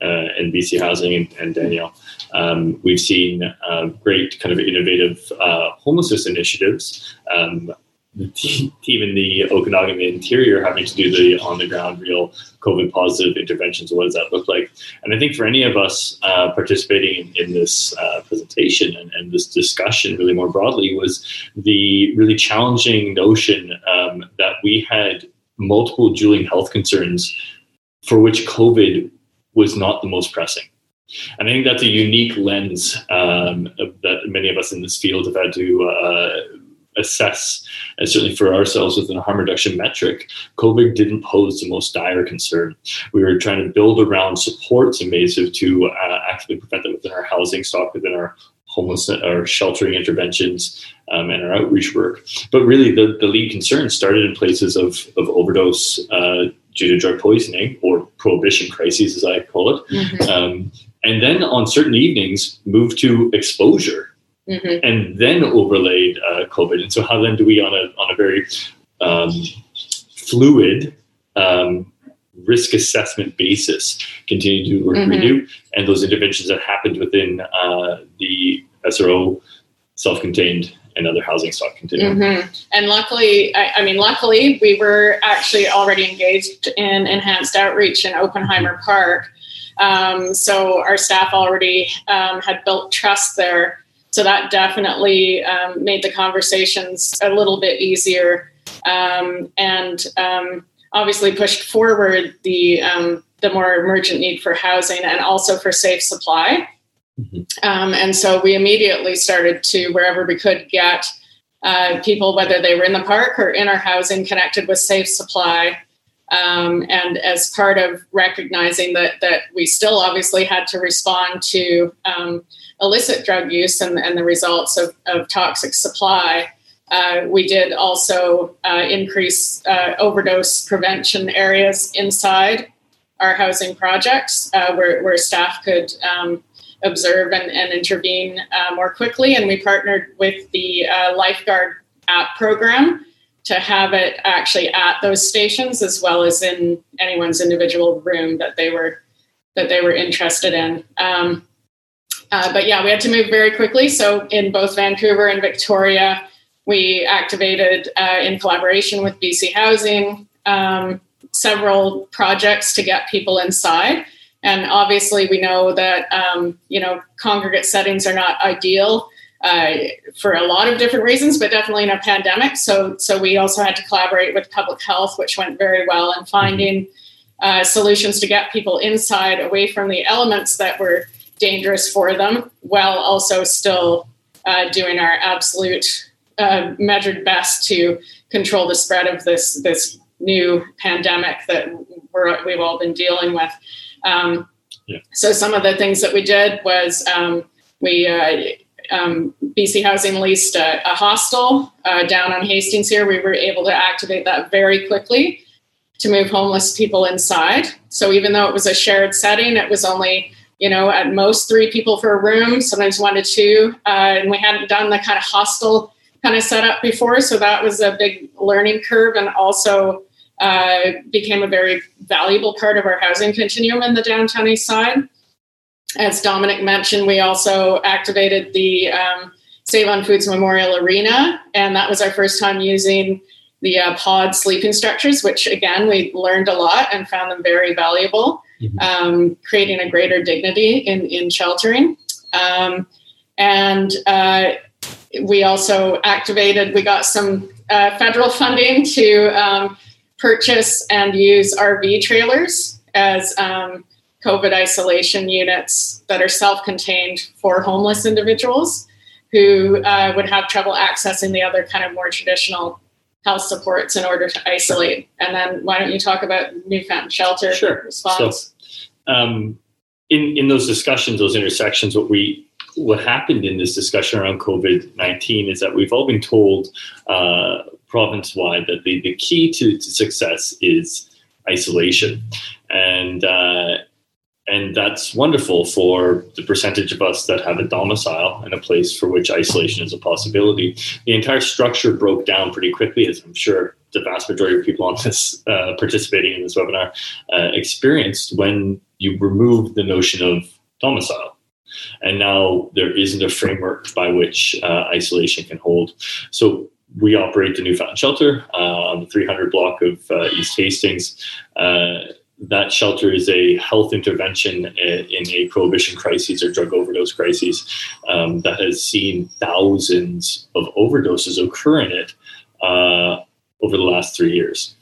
uh, in BC Housing and, and Danielle. Um, we've seen uh, great kind of innovative uh, homelessness initiatives. Um, even the Okanagan Interior having to do the on the ground real COVID positive interventions. What does that look like? And I think for any of us uh, participating in, in this uh, presentation and, and, this discussion, really more broadly, was the really challenging notion um, that we had multiple dueling health concerns for which COVID was not the most pressing. And I think that's a unique lens um, that many of us in this field have had to uh, assess, and certainly for ourselves within a harm reduction metric, COVID didn't pose the most dire concern. We were trying to build around supports invasive to uh, actively prevent them within our housing stock, within our homeless or sheltering interventions um, and our outreach work. But really, the, the lead concern started in places of, of overdose uh, due to drug poisoning or prohibition crises, as I call it. Mm-hmm. Um, and then on certain evenings, moved to exposure mm-hmm. and then overlaid uh, COVID. And so, how then do we, on a, on a very um, fluid, um, risk assessment basis continue to do work mm-hmm. we do and those interventions that happened within uh, the SRO self-contained and other housing stock continuum. Mm-hmm. And luckily, I, I, mean, luckily, we were actually already engaged in enhanced outreach in Oppenheimer. Park. Um, so our staff already um, had built trust there. So that definitely um, made the conversations a little bit easier um, and um, obviously pushed forward the, um, the more emergent need for housing and also for safe supply. Mm-hmm. Um, and so we immediately started to, wherever we could, get uh, people, whether they were in the park or in our housing, connected with Safe Supply. Um, and as part of recognizing that that we still obviously had to respond to um, illicit drug use and, and the results of, of toxic supply, uh, we did also uh, increase uh, overdose prevention areas inside our housing projects uh, where, where staff could um, observe and, and intervene uh, more quickly. And we partnered with the uh, Lifeguard app program to have it actually at those stations as well as in anyone's individual room that they were that they were interested in. Um, uh, but yeah, we had to move very quickly. So in both Vancouver and Victoria, we activated uh, in collaboration with BC Housing um, several projects to get people inside. And obviously, we know that um, you know congregate settings are not ideal uh, for a lot of different reasons, but definitely in a pandemic. So, so we also had to collaborate with public health, which went very well in finding uh, solutions to get people inside, away from the elements that were dangerous for them, while also still uh, doing our absolute uh, measured best to control the spread of this this new pandemic that we're, we've all been dealing with. Um, yeah. So some of the things that we did was um, we uh, um, BC Housing leased a, a hostel uh, down on Hastings here. We were able to activate that very quickly to move homeless people inside. So even though it was a shared setting, it was only you know at most three people for a room, sometimes one to two, uh, and we hadn't done the kind of hostel kind of setup before, so that was a big learning curve, and also uh, became a very valuable part of our housing continuum in the downtown east side. As Dominic mentioned, we also activated the um, Save on Foods Memorial Arena, and that was our first time using the uh, pod sleeping structures, which again, we learned a lot and found them very valuable, mm-hmm. um, creating a greater dignity in, in sheltering. Um, and uh, we also activated, we got some uh, federal funding to um, purchase and use RV trailers as um, COVID isolation units that are self contained for homeless individuals who uh, would have trouble accessing the other kind of more traditional health supports in order to isolate. And then why don't you talk about Newfoundland Shelter sure. response? So, um, in, in those discussions, those intersections, what we what happened in this discussion around COVID 19 is that we've all been told uh, province wide that the, the key to, to success is isolation. And uh, and that's wonderful for the percentage of us that have a domicile and a place for which isolation is a possibility. The entire structure broke down pretty quickly, as I'm sure the vast majority of people on this uh, participating in this webinar uh, experienced when you remove the notion of domicile. And now there isn't a framework by which uh, isolation can hold. So we operate the Newfoundland Shelter uh, on the 300 block of uh, East Hastings uh, that shelter is a health intervention in a prohibition crisis or drug overdose crisis um, that has seen thousands of overdoses occur in it uh, over the last three years.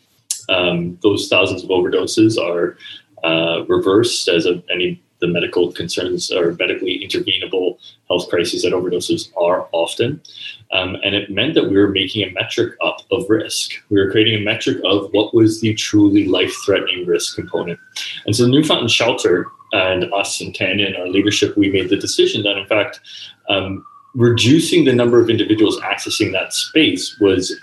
Um, those thousands of overdoses are uh, reversed as any the medical concerns or medically intervenable health crises that overdoses are often. Um, and it meant that we were making a metric up of risk. We were creating a metric of what was the truly life threatening risk component. And so Newfoundland Shelter and us and Tanya and our leadership, we made the decision that in fact, um, reducing the number of individuals accessing that space was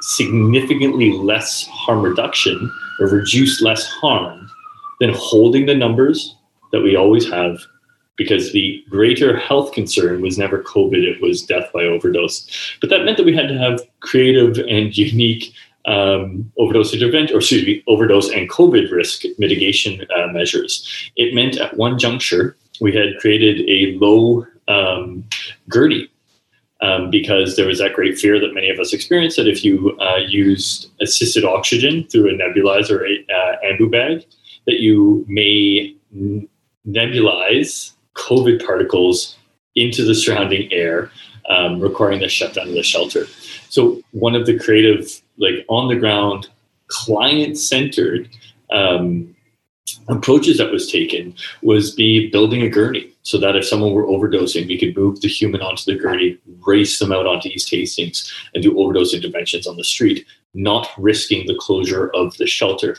significantly less harm reduction or reduced less harm than holding the numbers that we always have because the greater health concern was never COVID, it was death by overdose. But that meant that we had to have creative and unique um, overdose intervention, or excuse me, overdose and COVID risk mitigation uh, measures. It meant at one juncture, we had created a low um, GERD um, because there was that great fear that many of us experienced that if you uh, used assisted oxygen through a nebulizer or a uh, ambu bag, that you may nebulize COVID particles into the surrounding air, um, requiring the shutdown of the shelter. So one of the creative, like on the ground, client centered um, approaches that was taken was be building a gurney so that if someone were overdosing, we could move the human onto the gurney, race them out onto East Hastings, and do overdose interventions on the street, not risking the closure of the shelter.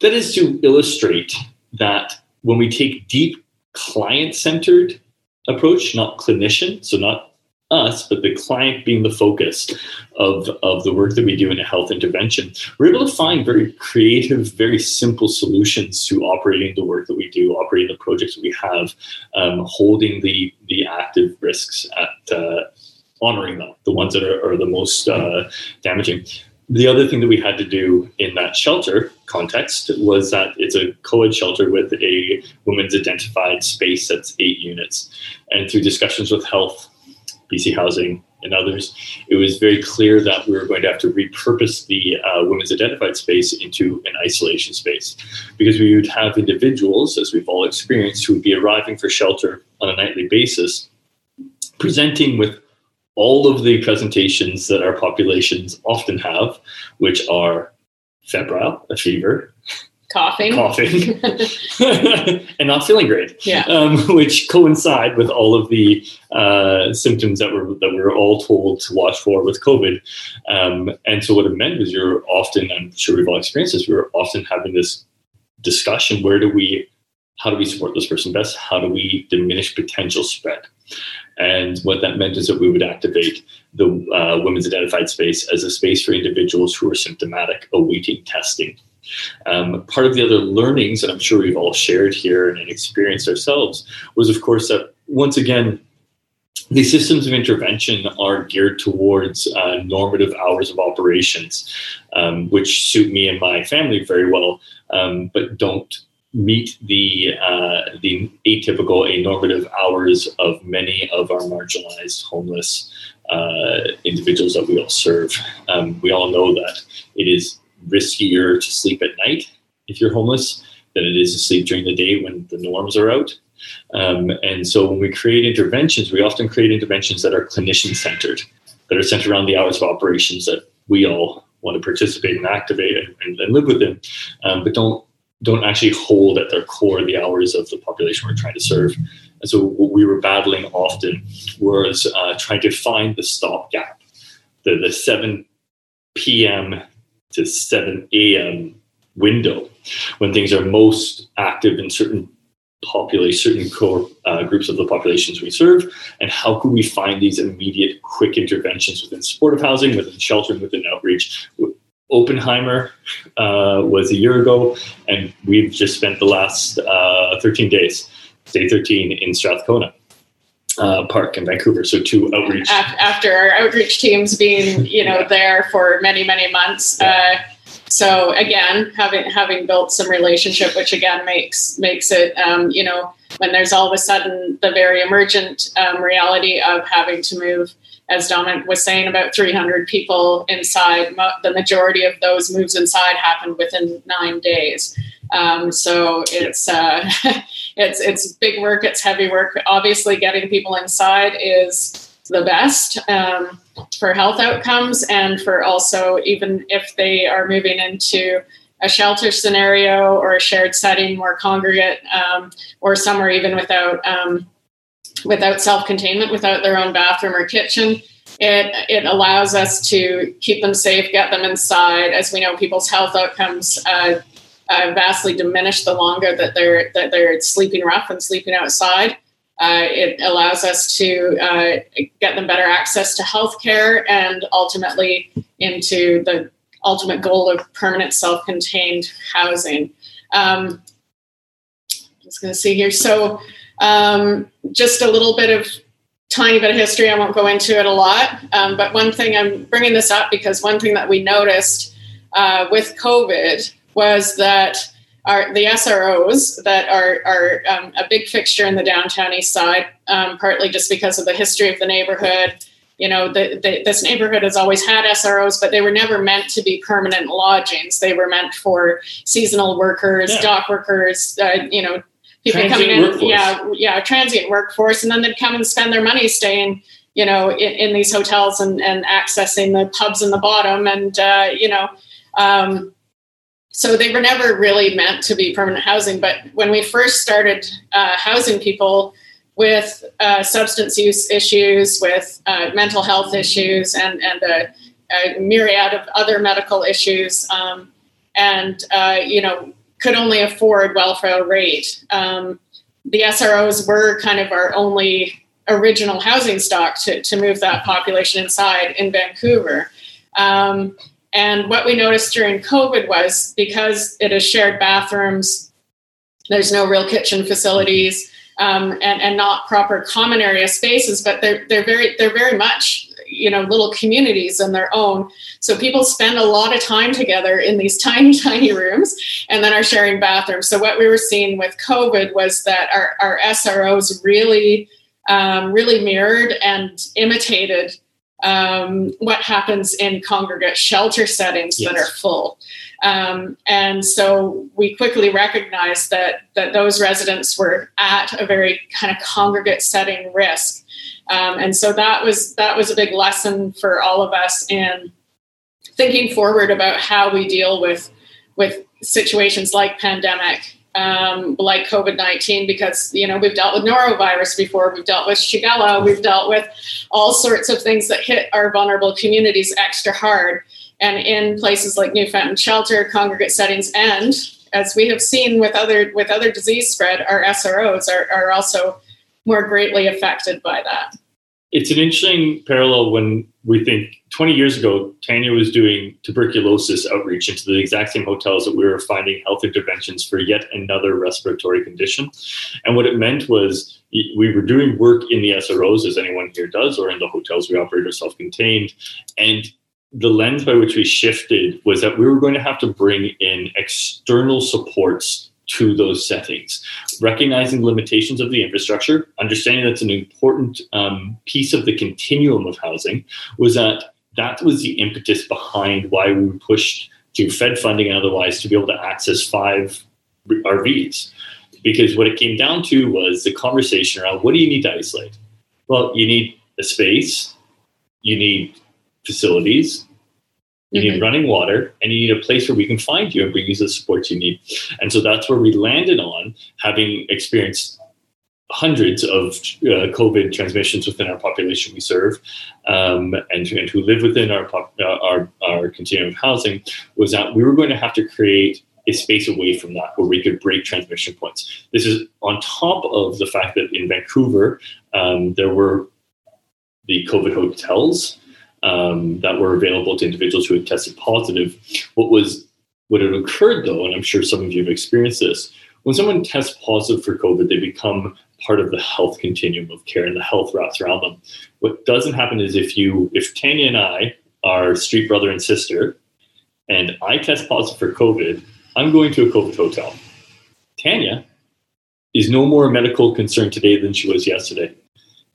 That is to illustrate that when we take deep client centered approach, not clinician, so not us, but the client being the focus of, of the work that we do in a health intervention, we're able to find very creative, very simple solutions to operating the work that we do, operating the projects that we have, um, holding the, the active risks at uh, honoring them, the ones that are, are the most uh, damaging the other thing that we had to do in that shelter context was that it's a co-ed shelter with a women's identified space that's eight units. And through discussions with health, BC Housing, and others, it was very clear that we were going to have to repurpose the uh, women's identified space into an isolation space because we would have individuals, as we've all experienced, who would be arriving for shelter on a nightly basis presenting with all of the presentations that our populations often have, which are febrile, a fever, coughing, coughing, and not feeling great. Yeah. Um, which coincide with all of the uh, symptoms that we're that we are all told to watch for with COVID. Um, and so what it meant was you're often, I'm sure we've all experienced this, we were often having this discussion: where do we, how do we support this person best? How do we diminish potential spread? And what that meant is that we would activate the uh, women's identified space as a space for individuals who are symptomatic awaiting testing. Um, part of the other learnings that I'm sure we've all shared here and experienced ourselves was, of course, that once again, these systems of intervention are geared towards uh, normative hours of operations, um, which suit me and my family very well, um, but don't meet the uh, the atypical, anormative hours of many of our marginalized, homeless uh, individuals that we all serve. Um, we all know that it is riskier to sleep at night if you're homeless than it is to sleep during the day when the norms are out. Um, and so when we create interventions, we often create interventions that are clinician centered, that are centered around the hours of operations that we all want to participate and activate and, and, live within, um, but don't don't actually hold at their core the hours of the population we're trying to serve. And so what we were battling often was uh, trying to find the stopgap, the, the 7 p.m to 7 a.m. window when things are most active in certain population, certain core uh, groups of the populations we serve, and how could we find these immediate, quick interventions within supportive housing, within sheltering, within outreach. Oppenheimer uh, was a year ago, and we've just spent the last uh, 13 days, day 13, in Strathcona. Uh, park in Vancouver. So two outreach after our outreach teams being you know there for many many months. Uh, so again, having having built some relationship, which again makes makes it um, you know when there's all of a sudden the very emergent um, reality of having to move. As Dominic was saying, about 300 people inside. The majority of those moves inside happened within nine days. Um, so it's uh, it's it's big work. It's heavy work. Obviously, getting people inside is the best um, for health outcomes and for also even if they are moving into a shelter scenario or a shared setting, more congregate, um, or somewhere even without um, without self containment, without their own bathroom or kitchen. It, it allows us to keep them safe, get them inside. As we know, people's health outcomes uh, uh, vastly diminish the longer that they're that they're sleeping rough and sleeping outside. Uh, it allows us to uh, get them better access to healthcare and ultimately into the ultimate goal of permanent self-contained housing. Um, I was going to see here. So, um, just a little bit of tiny bit of history. I won't go into it a lot, um, but one thing I'm bringing this up because one thing that we noticed uh, with COVID was that our, the SROs that are, are um, a big fixture in the downtown east side, um, partly just because of the history of the neighborhood. You know, the, the, this neighborhood has always had SROs, but they were never meant to be permanent lodgings. They were meant for seasonal workers, yeah. dock workers, uh, you know, people transient coming in. Workforce. Yeah, yeah, transient workforce, and then they'd come and spend their money staying you know, in, in, these hotels and, and accessing the pubs in the bottom. And, uh, you know, um, so they were never really meant to be permanent housing. But when we first started uh, housing people with uh, substance use issues, with uh, mental health issues, and and a, a, myriad of other medical issues, um, and uh, you know could only afford welfare rate, um, the SROs were kind of our only original housing stock to, to move that population inside in Vancouver. Um, and what we noticed during COVID was because it is shared bathrooms, there's no real kitchen facilities um, and, and not proper common area spaces, but they're, they're very they're very much you know little communities in their own. So people spend a lot of time together in these tiny tiny rooms and then are sharing bathrooms. So what we were seeing with COVID was that our, our SROs really um, really mirrored and imitated um, what happens in congregate shelter settings yes. that are full. Um, and so we quickly recognized that that those residents were at a very kind of congregate setting risk. Um, and so that was that was a big lesson for all of us in thinking forward about how we deal with with situations like pandemic um, like COVID 19 because, you know, we've dealt with norovirus before, we've dealt with Shigella, we've dealt with all sorts of things that hit our vulnerable communities extra hard. And in places like Newfoundland Shelter, congregate settings, and as we have seen with other with other disease spread, our SROs are, are also more greatly affected by that it's an interesting parallel when we think 20 years ago, Tanya was doing tuberculosis outreach into the exact same hotels that we were finding health interventions for yet another respiratory condition. And what it meant was we were doing work in the SROs, as anyone here does, or in the hotels we operate are self contained. And the lens by which we shifted was that we were going to have to bring in external supports to those settings. Recognizing limitations of the infrastructure, understanding that's an important um, piece of the continuum of housing, was that that was the impetus behind why we pushed to Fed funding and otherwise to be able to access five RVs. Because what it came down to was the conversation around what do you need to isolate? Well, you need a space, you need facilities, you mm-hmm. need running water and you need a place where we can find you and bring you the support you need. And so that's where we landed on having experienced hundreds of uh, COVID transmissions within our population we serve, um, and, and, who live within our, pop, uh, our our continuum of housing, was that we were going to have to create a space away from that where we could break transmission points. This is on top of the fact that in Vancouver um, there were the COVID hotels um, that were available to individuals who had tested positive. What was what had occurred though, and I'm sure some of you have experienced this, when someone tests positive for COVID, they become part of the health continuum of care and the health wraps around them. What doesn't happen is if you, if Tanya and I are street brother and sister, and I test positive for COVID, I'm going to a COVID hotel. Tanya is no more a medical concern today than she was yesterday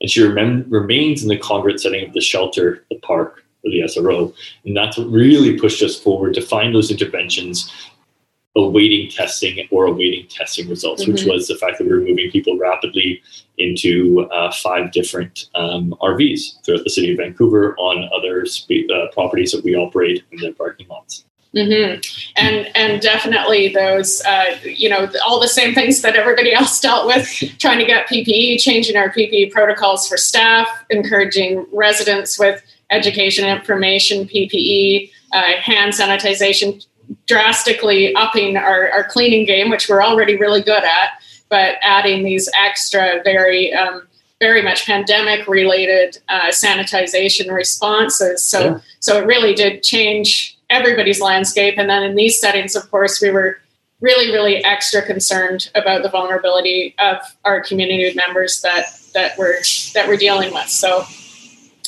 and she rem- remains in the congregate setting of the shelter, the park, or the SRO. And that's what really pushed us forward to find those interventions awaiting testing or awaiting testing results, mm-hmm. which was the fact that we were moving people rapidly into uh, five different um, RVs throughout the city of Vancouver on other spe- uh, properties that we operate in their parking lots. Mm-hmm. And and definitely those, uh, you know, all the same things that everybody else dealt with, trying to get PPE, changing our PPE protocols for staff, encouraging residents with education information, PPE, uh, hand sanitization, drastically upping our, our cleaning game, which we're already really good at, but adding these extra, very um, very much pandemic related uh, sanitization responses. So yeah. so it really did change everybody's landscape. And then in these settings, of course, we were really, really extra concerned about the vulnerability of our community members that that we're that we're dealing with. So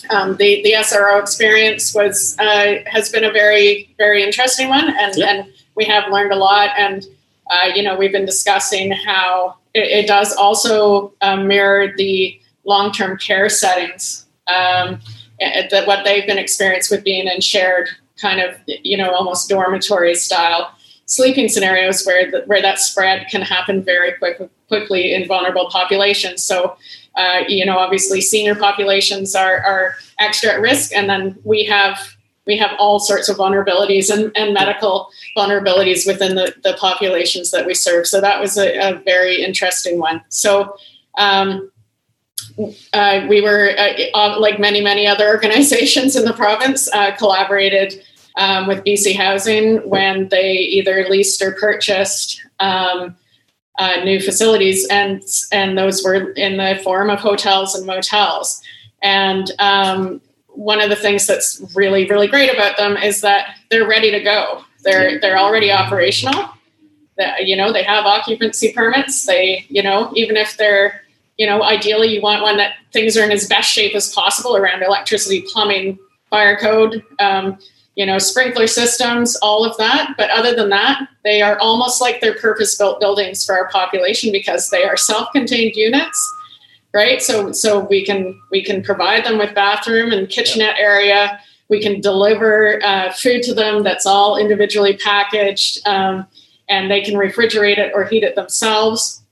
um, the the SRO experience was uh, has been a very very interesting one, and yeah. and we have learned a lot. And uh, you know, we've been discussing how it, it does also um, mirror the long term care settings. Um, that what they've been experienced with being in shared kind of you know almost dormitory style sleeping scenarios where the, where that spread can happen very quick, quickly in vulnerable populations. So, uh, you know, obviously senior populations are, are extra at risk, and then we have we have all sorts of vulnerabilities and, and medical vulnerabilities within the, the populations that we serve. So that was a, a very interesting one. So. Um, uh, we were, uh, like many, many other organizations in the province, uh, collaborated um, with BC Housing when they either leased or purchased um, uh, new facilities, and and those were in the form of hotels and motels. And um, one of the things that's really really great about them is that they're ready to go. They're they're already operational. That you know they have occupancy permits. They you know even if they're you know ideally you want one that things are in as best shape as possible around electricity, plumbing, fire code. Um, you know, sprinkler systems, all of that. But other than that, they are almost like they're purpose built buildings for our population because they are self contained units. right? So so we can we can provide them with bathroom and kitchenette area. We can deliver uh, food to them that's all individually packaged, um, and they can refrigerate it or heat it themselves,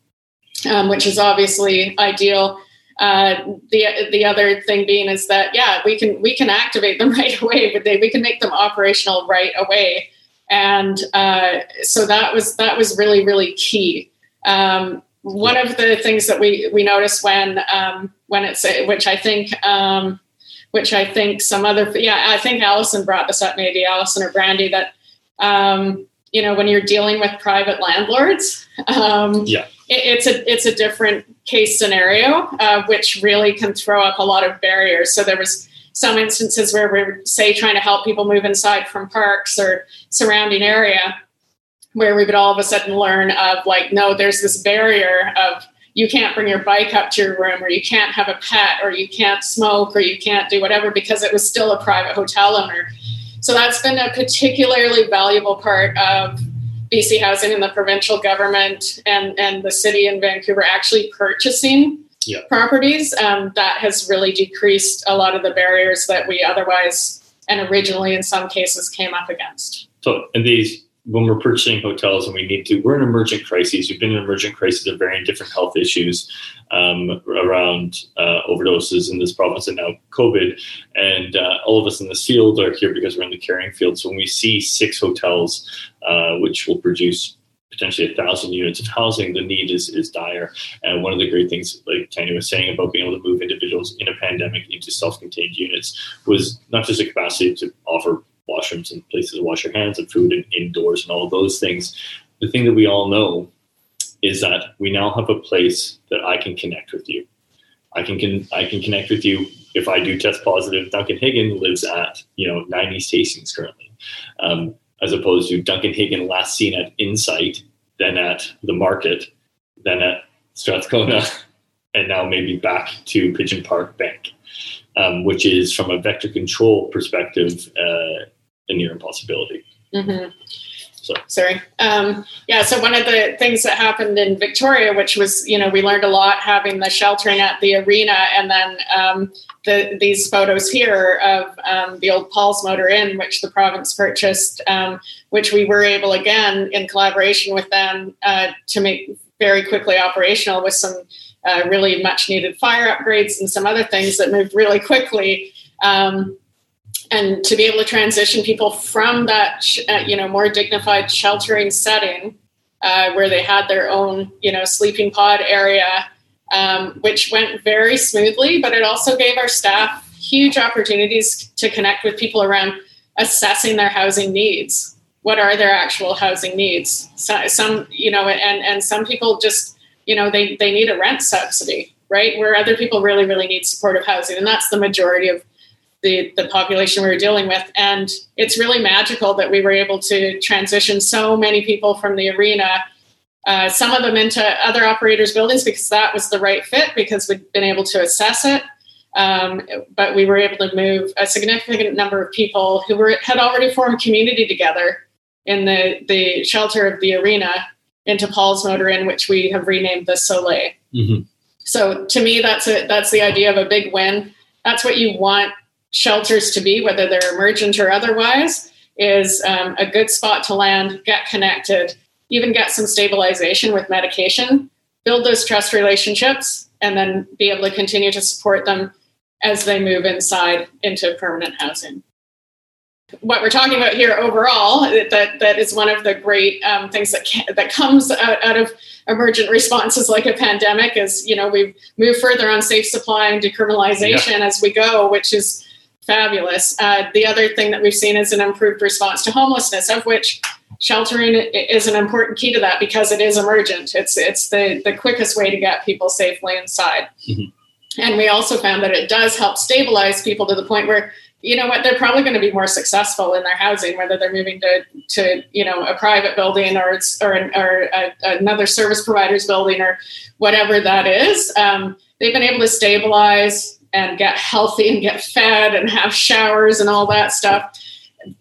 um, which is obviously ideal. Uh, the the other thing being is that yeah, we can we can activate them right away, but they, we can make them operational right away, and uh, so that was that was really really key. Um, one of the things that we we notice when um, when it's which I think um, which I think some other yeah I think Allison brought this up maybe Allison or Brandy that um, you know when you're dealing with private landlords um, yeah it's a it's a different case scenario, uh, which really can throw up a lot of barriers. So there was some instances where we are say trying to help people move inside from parks or surrounding area, where we would all of a sudden learn of like, no, there's this barrier of you can't bring your bike up to your room, or you can't have a pet, or you can't smoke, or you can't do whatever because it was still a private hotel owner. So that's been a particularly valuable part of BC Housing and the provincial government and, and the city in Vancouver actually purchasing yeah. properties, um, that has really decreased a lot of the barriers that we otherwise and originally in some cases came up against. So, and these when we're purchasing hotels and we need to, we're in emergent crises. We've been in emergent crises of varying different health issues um, around uh, overdoses in this province and now COVID. And uh, all of us in this field are here because we're in the caring field. So when we see six hotels, uh, which will produce potentially a thousand units of housing, the need is, is dire. And one of the great things, like Tanya was saying, about being able to move individuals in a pandemic into self-contained units was not just a capacity to offer washrooms and places to wash your hands and food and indoors and all those things. The thing that we all know is that we now have a place that I can connect with you. I can, can I can connect with you if I do test positive. Duncan Higgin lives at you know 90 stations currently, um, as opposed to Duncan Higgin last seen at Insite, then at the Market, then at Strathcona, and now maybe back to Pigeon Park Bank, um, which is from a vector control perspective. Uh, a near impossibility. Mm-hmm. So. Sorry. Um, yeah. So one of the things that happened in Victoria, which was, you know, we learned a lot having the sheltering at the arena, and then um, the, these photos here of um, the old Paul's Motor Inn, which the province purchased, um, which we were able again in collaboration with them uh, to make very quickly operational with some uh, really much needed fire upgrades and some other things that moved really quickly. Um, and to be able to transition people from that uh, you know more dignified sheltering setting uh, where they had their own you know sleeping pod area um, which went very smoothly but it also gave our staff huge opportunities to connect with people around assessing their housing needs. What are their actual housing needs? So, some you know and and some people just you know they they need a rent subsidy right? Where other people really really need supportive housing and that's the majority of the, the population we were dealing with. And it's really magical that we were able to transition so many people from the arena, uh, some of them into other operators' buildings because that was the right fit because we'd been able to assess it. Um, but we were able to move a significant number of people who were had already formed community together in the, the shelter of the arena into Paul's Motor Inn, which we have renamed the Soleil. Mm-hmm. So to me, that's a, that's the idea of a big win. That's what you want shelters to be, whether they're emergent or otherwise, is um, a good spot to land, get connected, even get some stabilization with medication, build those trust relationships, and then be able to continue to support them as they move inside into permanent housing. What we're talking about here overall, that, that is one of the great um, things that can, that comes out, out of emergent responses like a pandemic is, you know, we've moved further on safe supply and decriminalization yeah. as we go, which is fabulous. Uh, the other thing that we've seen is an improved response to homelessness, of which sheltering is an important key to that because it is emergent. It's it's the the quickest way to get people safely inside. Mm-hmm. And we also found that it does help stabilize people to the point where you know what they're probably going to be more successful in their housing whether they're moving to to you know a private building or it's or, or a, another service provider's building or whatever that is um, they've been able to stabilize and get healthy and get fed and have showers and all that stuff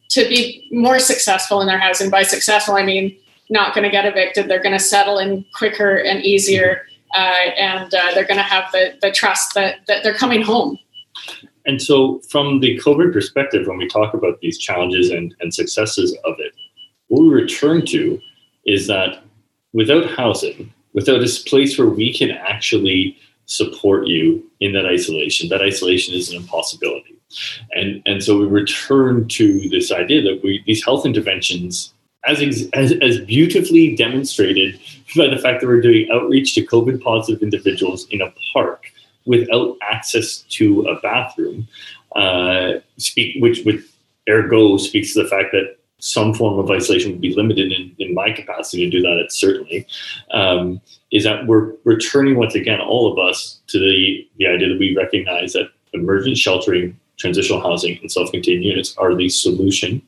to be more successful in their housing. By successful, I mean not going to get evicted. They're going to settle in quicker and easier uh, and uh, they're going to have the, the trust that, that they're coming home. And so, from the COVID perspective, when we talk about these challenges and, and successes of it, what we return to is that without housing, without a place where we can actually support you in that isolation, that isolation is an impossibility. And, and so we return to this idea that we, these health interventions as, as, as beautifully demonstrated by the fact that we're doing outreach to COVID positive individuals in a park without access to a bathroom, uh, speak, which, which ergo speaks to the fact that some form of isolation would be limited in, in my capacity to do that, it's certainly, um, is that we're returning once again, all of us, to the, the idea that we recognize that emergent sheltering, transitional housing, and self contained units are the solution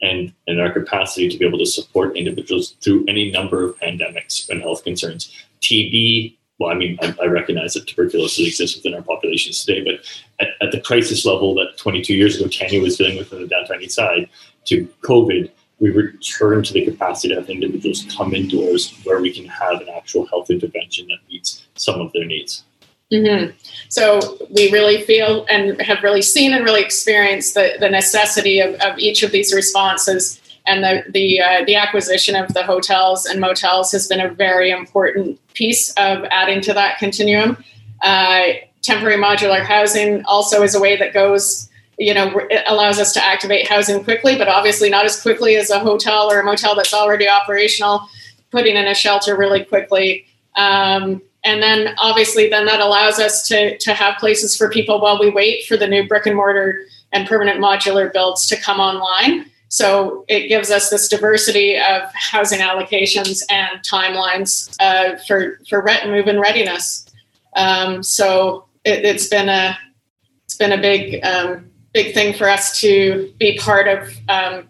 and, and our capacity to be able to support individuals through any number of pandemics and health concerns. TB, well, I mean, I, I, recognize that tuberculosis exists within our populations today, but at, at, the crisis level that 22 years ago Tanya was dealing with in the downtown east side to COVID, we return to the capacity to have individuals come indoors where we can have an actual health intervention that meets some of their needs. Mm-hmm. So we really feel and have really seen and really experienced the, the necessity of, of each of these responses. And the the uh, the acquisition of the hotels and motels has been a very important piece of adding to that continuum. Uh, temporary modular housing also is a way that goes, you know, it allows us to activate housing quickly, but obviously not as quickly as a hotel or a motel that's already operational. Putting in a shelter really quickly. Um, and then obviously then that allows us to to have places for people while we wait for the new brick and mortar and permanent modular builds to come online so it gives us this diversity of housing allocations and timelines uh, for for rent and move in readiness um, so it, has been a it's been a big um, big thing for us to be part of um,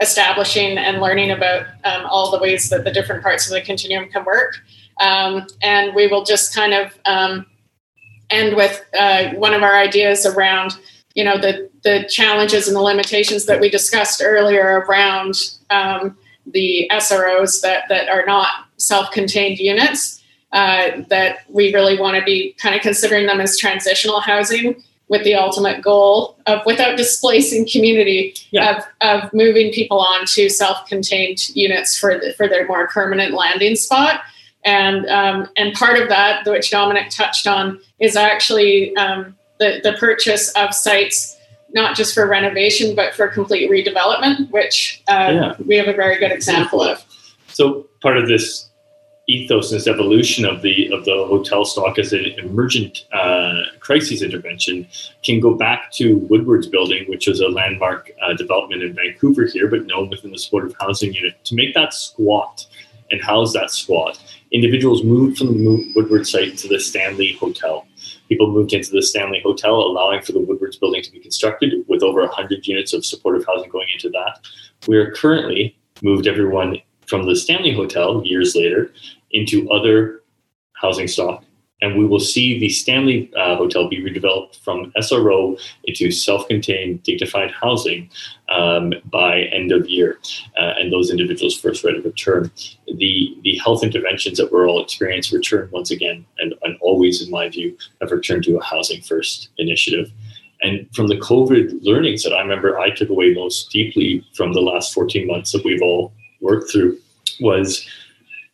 establishing and learning about um, all the ways that the different parts of the continuum can work. Um, and we will just kind of um, end with uh, one of our ideas around, you know, the, the challenges and the limitations that we discussed earlier around um, the SROs that, that are not self-contained units, uh, that we really want to be kind of considering them as transitional housing with the ultimate goal of without displacing community yeah. of, of moving people on to self-contained units for the, for their more permanent landing spot and um, and part of that, which Dominic touched on, is actually um, the the purchase of sites not just for renovation but for complete redevelopment, which uh, yeah. we have a very good example of. So part of this ethos, and this evolution of the of the hotel stock as an emergent uh, crisis intervention, can go back to Woodward's building, which was a landmark uh, development in Vancouver here, but known within the supportive housing unit, to make that squat and house that squat individuals moved from the Woodward site to the Stanley Hotel. People moved into the Stanley Hotel, allowing for the Woodward's building to be constructed with over 100 units of supportive housing going into that. We are currently moved everyone from the Stanley Hotel years later into other housing stock and we will see the Stanley uh, Hotel be redeveloped from SRO into self-contained, dignified housing um, by end of year, uh, and those individuals' first right of return. The the health interventions that we're all experiencing return once again, and, and always, in my view, have returned to a housing first initiative. And from the COVID learnings that I remember, I took away most deeply from the last 14 months that we've all worked through was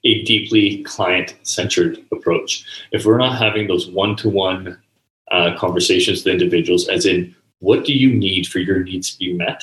a deeply client centered approach. If we're not having those one to one conversations with individuals, as in, what do you need for your needs to be met?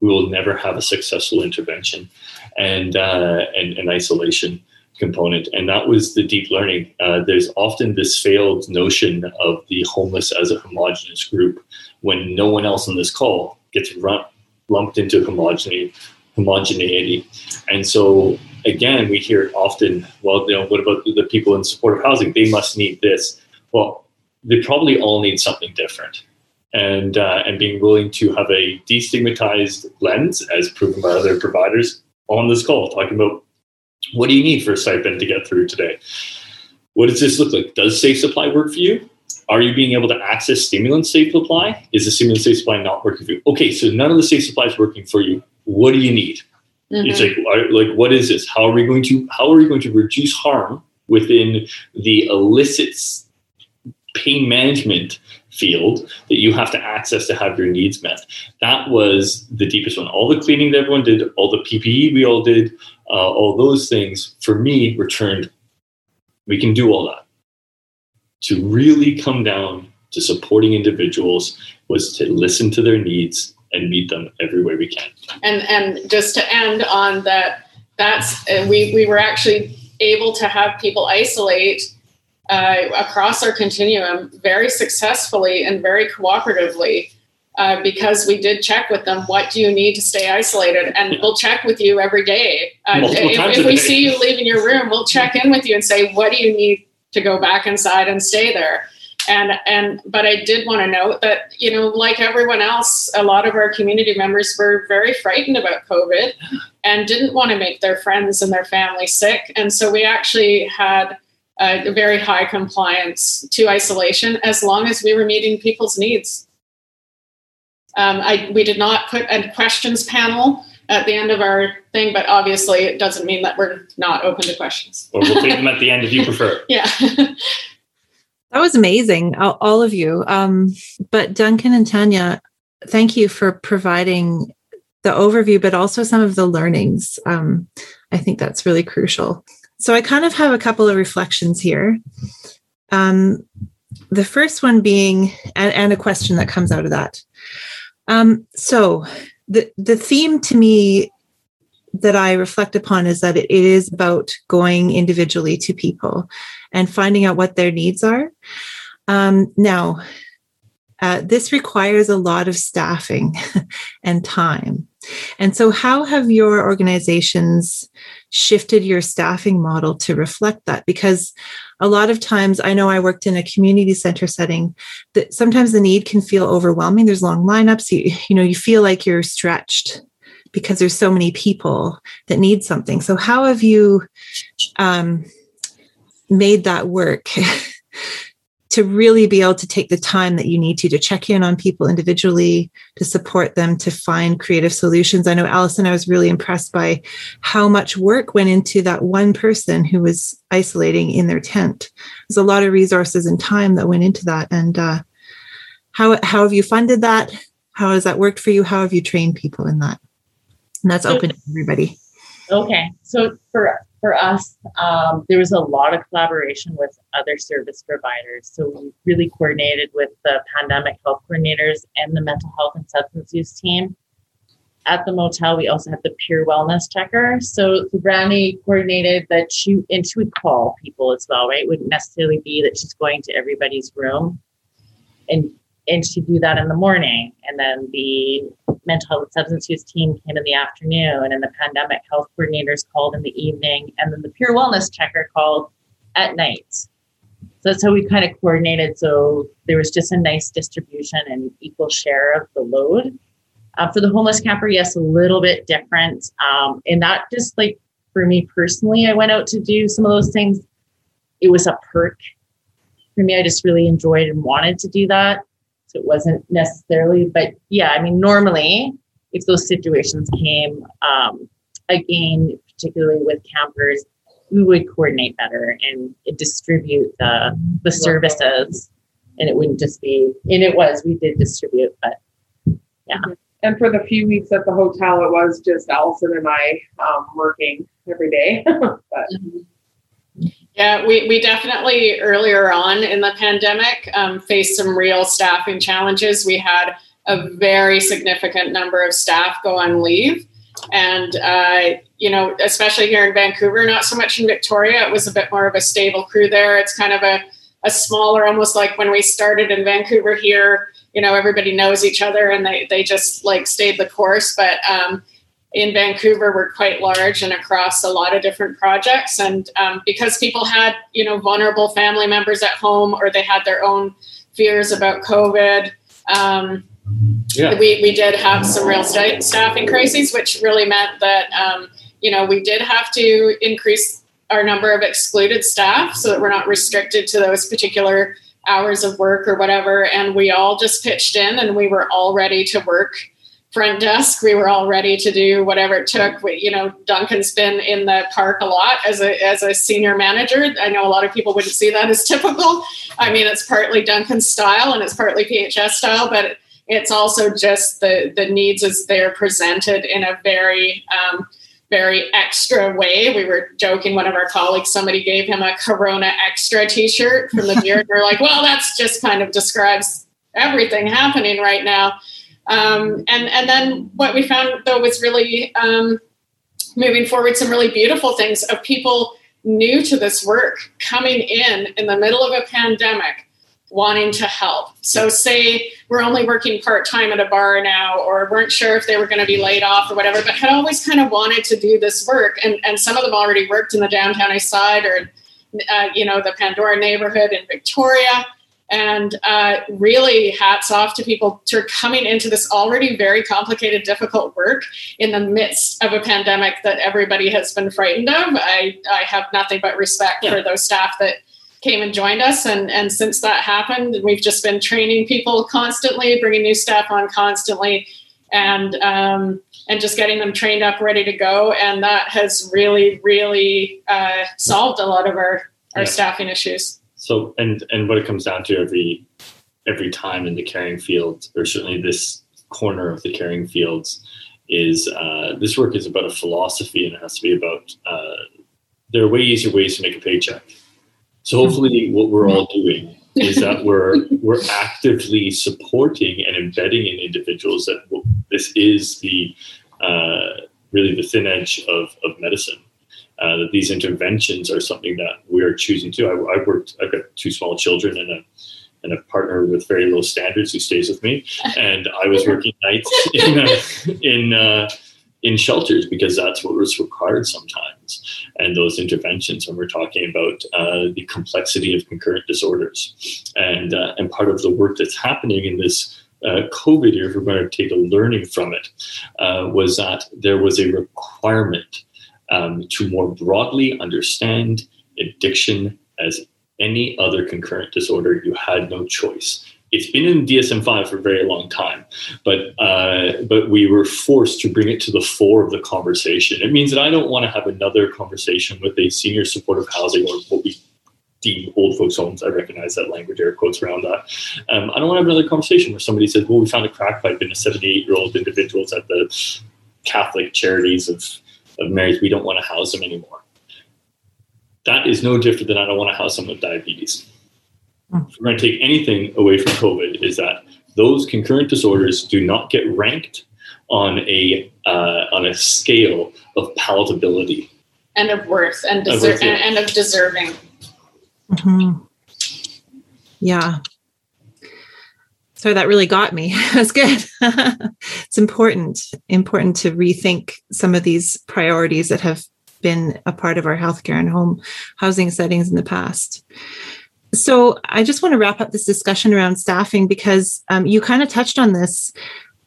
We will never have a successful intervention and, uh, and, and isolation component. And that was the deep learning. Uh, there's often this failed notion of the homeless as a homogenous group when no one else on this call gets run, lumped into homogeneity. Homogeneity. And so again, we hear often, well, you know, what about the people in supportive housing? They must need this. Well, they probably all need something different. And, uh, and being willing to have a destigmatized lens, as proven by other providers on this call, talking about what do you need for a stipend to get through today? What does this look like? Does safe supply work for you? Are you being able to access stimulant safe supply? Is the stimulant safe supply not working for you? Okay, so none of the safe supply is working for you. What do you need? Mm-hmm. It's like, like, what is this? How are we going to how are we going to reduce harm within the illicit pain management field that you have to access to have your needs met. That was the deepest one. All the cleaning that everyone did, all the PPE we all did, uh, all those things for me returned. We can do all that. To really come down to supporting individuals was to listen to their needs and meet them every way we can. And and just to end on that, that's uh, we we were actually able to have people isolate uh, across our continuum very successfully and very cooperatively uh, because we did check with them what do you need to stay isolated? And we'll check with you every day. Uh, if, if we see you leaving your room we'll check in with you and say what do you need to go back inside and stay there and and but i did want to note that you know like everyone else a lot of our community members were very frightened about covid and didn't want to make their friends and their family sick and so we actually had a very high compliance to isolation as long as we were meeting people's needs. Um, I, we did not put a questions panel at the end of our thing, but obviously it doesn't mean that we're not open to questions. Or we'll take them at the end if you prefer. yeah. that was amazing, all, of you. Um, but Duncan and Tanya, thank you for providing the overview, but also some of the learnings. Um, I think that's really crucial. So I kind of have a couple of reflections here. Um, the first one being, and, and, a question that comes out of that. Um, so the the theme to me that I reflect upon is that it is about going individually to people and finding out what their needs are. Um, now, uh, this requires a lot of staffing and time. And so, how have your organizations shifted your staffing model to reflect that? Because a lot of times, I know I worked in a community center setting that sometimes the need can feel overwhelming. There's long lineups. You, you know, you feel like you're stretched because there's so many people that need something. So, how have you um, made that work? to really be able to take the time that you need to to check in on people individually to support them to find creative solutions? I know allison i was really impressed by how much work went into that one person who was isolating in their tent. There's a lot of resources and time that went into that. And uh, how, how have you funded that? How has that worked for you? How have you trained people in that and that's open to everybody okay so for for us, um, there was a lot of collaboration with other service providers. So we really coordinated with the pandemic health coordinators and the mental health and substance use team. At the motel, we also had the peer wellness checker. So, so Brandy coordinated that she and she would call people as well, right? It wouldn't necessarily be that she's going to everybody's room. And and she'd do that in the morning. And then the mental health substance use team came in the afternoon, and the pandemic health coordinators called in the evening, and then the peer wellness checker called at night. So that's how we kind of coordinated. So there was just a nice distribution and equal share of the load. Uh, for the homeless camper, yes, a little bit different. Um, and that just like for me personally, I went out to do some of those things. It was a perk for me. I just really enjoyed and wanted to do that it wasn't necessarily, but yeah, I mean, normally if those situations came, um, again, particularly with campers, we would coordinate better and distribute the the services, and it wouldn't just be. And it was we did distribute, but yeah. And for the few weeks at the hotel, it was just Allison and I um, working every day. but mm-hmm. Yeah, we, we definitely earlier on in the pandemic um, faced some real staffing challenges. We had a very significant number of staff go on leave. And, uh, you know, especially here in Vancouver, not so much in Victoria, it was a bit more of a stable crew there. It's kind of a, a smaller, almost like when we started in Vancouver here, you know, everybody knows each other and they, they just like stayed the course. But, um, in Vancouver were quite large and across a lot of different projects. And um, because people had, you know, vulnerable family members at home or they had their own fears about COVID, um, yeah. we, we did have some real st- staffing crises, which really meant that, um, you know, we did have to increase our number of excluded staff so that we're not restricted to those particular hours of work or whatever. And we all just pitched in and we were all ready to work front desk. We were all ready to do whatever it took. We, you know, Duncan's been in the park a lot as a as a senior manager. I know a lot of people wouldn't see that as typical. I mean, it's partly Duncan's style and it's partly PHS style, but it's also just the the needs as they're presented in a very um, very extra way. We were joking, one of our colleagues, somebody gave him a Corona Extra t shirt from the beer. and we're like, well, that's just kind of describes everything happening right now. Um, and and then what we found though was really um, moving forward some really beautiful things of people new to this work coming in in the middle of a pandemic wanting to help. So say we're only working part time at a bar now, or weren't sure if they were going to be laid off or whatever, but had always kind of wanted to do this work. And, and some of them already worked in the downtown east side or, uh, you know, the Pandora neighborhood in Victoria. And uh, really, hats off to people to coming into this already very complicated, difficult work in the midst of a pandemic that everybody has been frightened of. I, I have nothing but respect yeah. for those staff that came and joined us. And, and since that happened, we've just been training people constantly, bringing new staff on constantly, and um, and just getting them trained up, ready to go. And that has really, really uh, solved a lot of our our yeah. staffing issues. So, and and what it comes down to every every time in the caring field, or certainly this corner of the caring fields, is uh, this work is about a philosophy, and it has to be about. Uh, there are way easier ways to make a paycheck. So hopefully, what we're all doing is that we're we're actively supporting and embedding in individuals that this is the uh, really the thin edge of, of medicine uh, that these interventions are something that we're choosing to. I, I worked. I've got two small children and a and a partner with very low standards who stays with me. And I was working nights in uh, in uh, in shelters because that's what was required sometimes. And those interventions, when we're talking about uh, the complexity of concurrent disorders, and uh, and part of the work that's happening in this uh, COVID year, if we're going to take a learning from it, uh, was that there was a requirement um, to more broadly understand addiction as any other concurrent disorder, you had no choice. It's been in DSM-5 for a very long time, but uh, but we were forced to bring it to the fore of the conversation. It means that I don't want to have another conversation with a senior supportive housing or what we deem old folks' homes. I recognize that language air quotes around that. Um, I don't want to have another conversation where somebody says, "Well, we found a crack pipe in a 78-year-old individuals at the Catholic charities of of marriage, we don't want to house them anymore. That is no different than I don't want to house someone with diabetes. If we're going to take anything away from COVID, is that those concurrent disorders do not get ranked on a uh, on a scale of palatability and of worth and, deser- of worth, yeah. and, and, of deserving. Mm-hmm. Yeah, so that really got me. That's good. it's important, important to rethink some of these priorities that have been a part of our healthcare and home housing settings in the past. So I just want to wrap up this discussion around staffing because um, you kind of touched on this.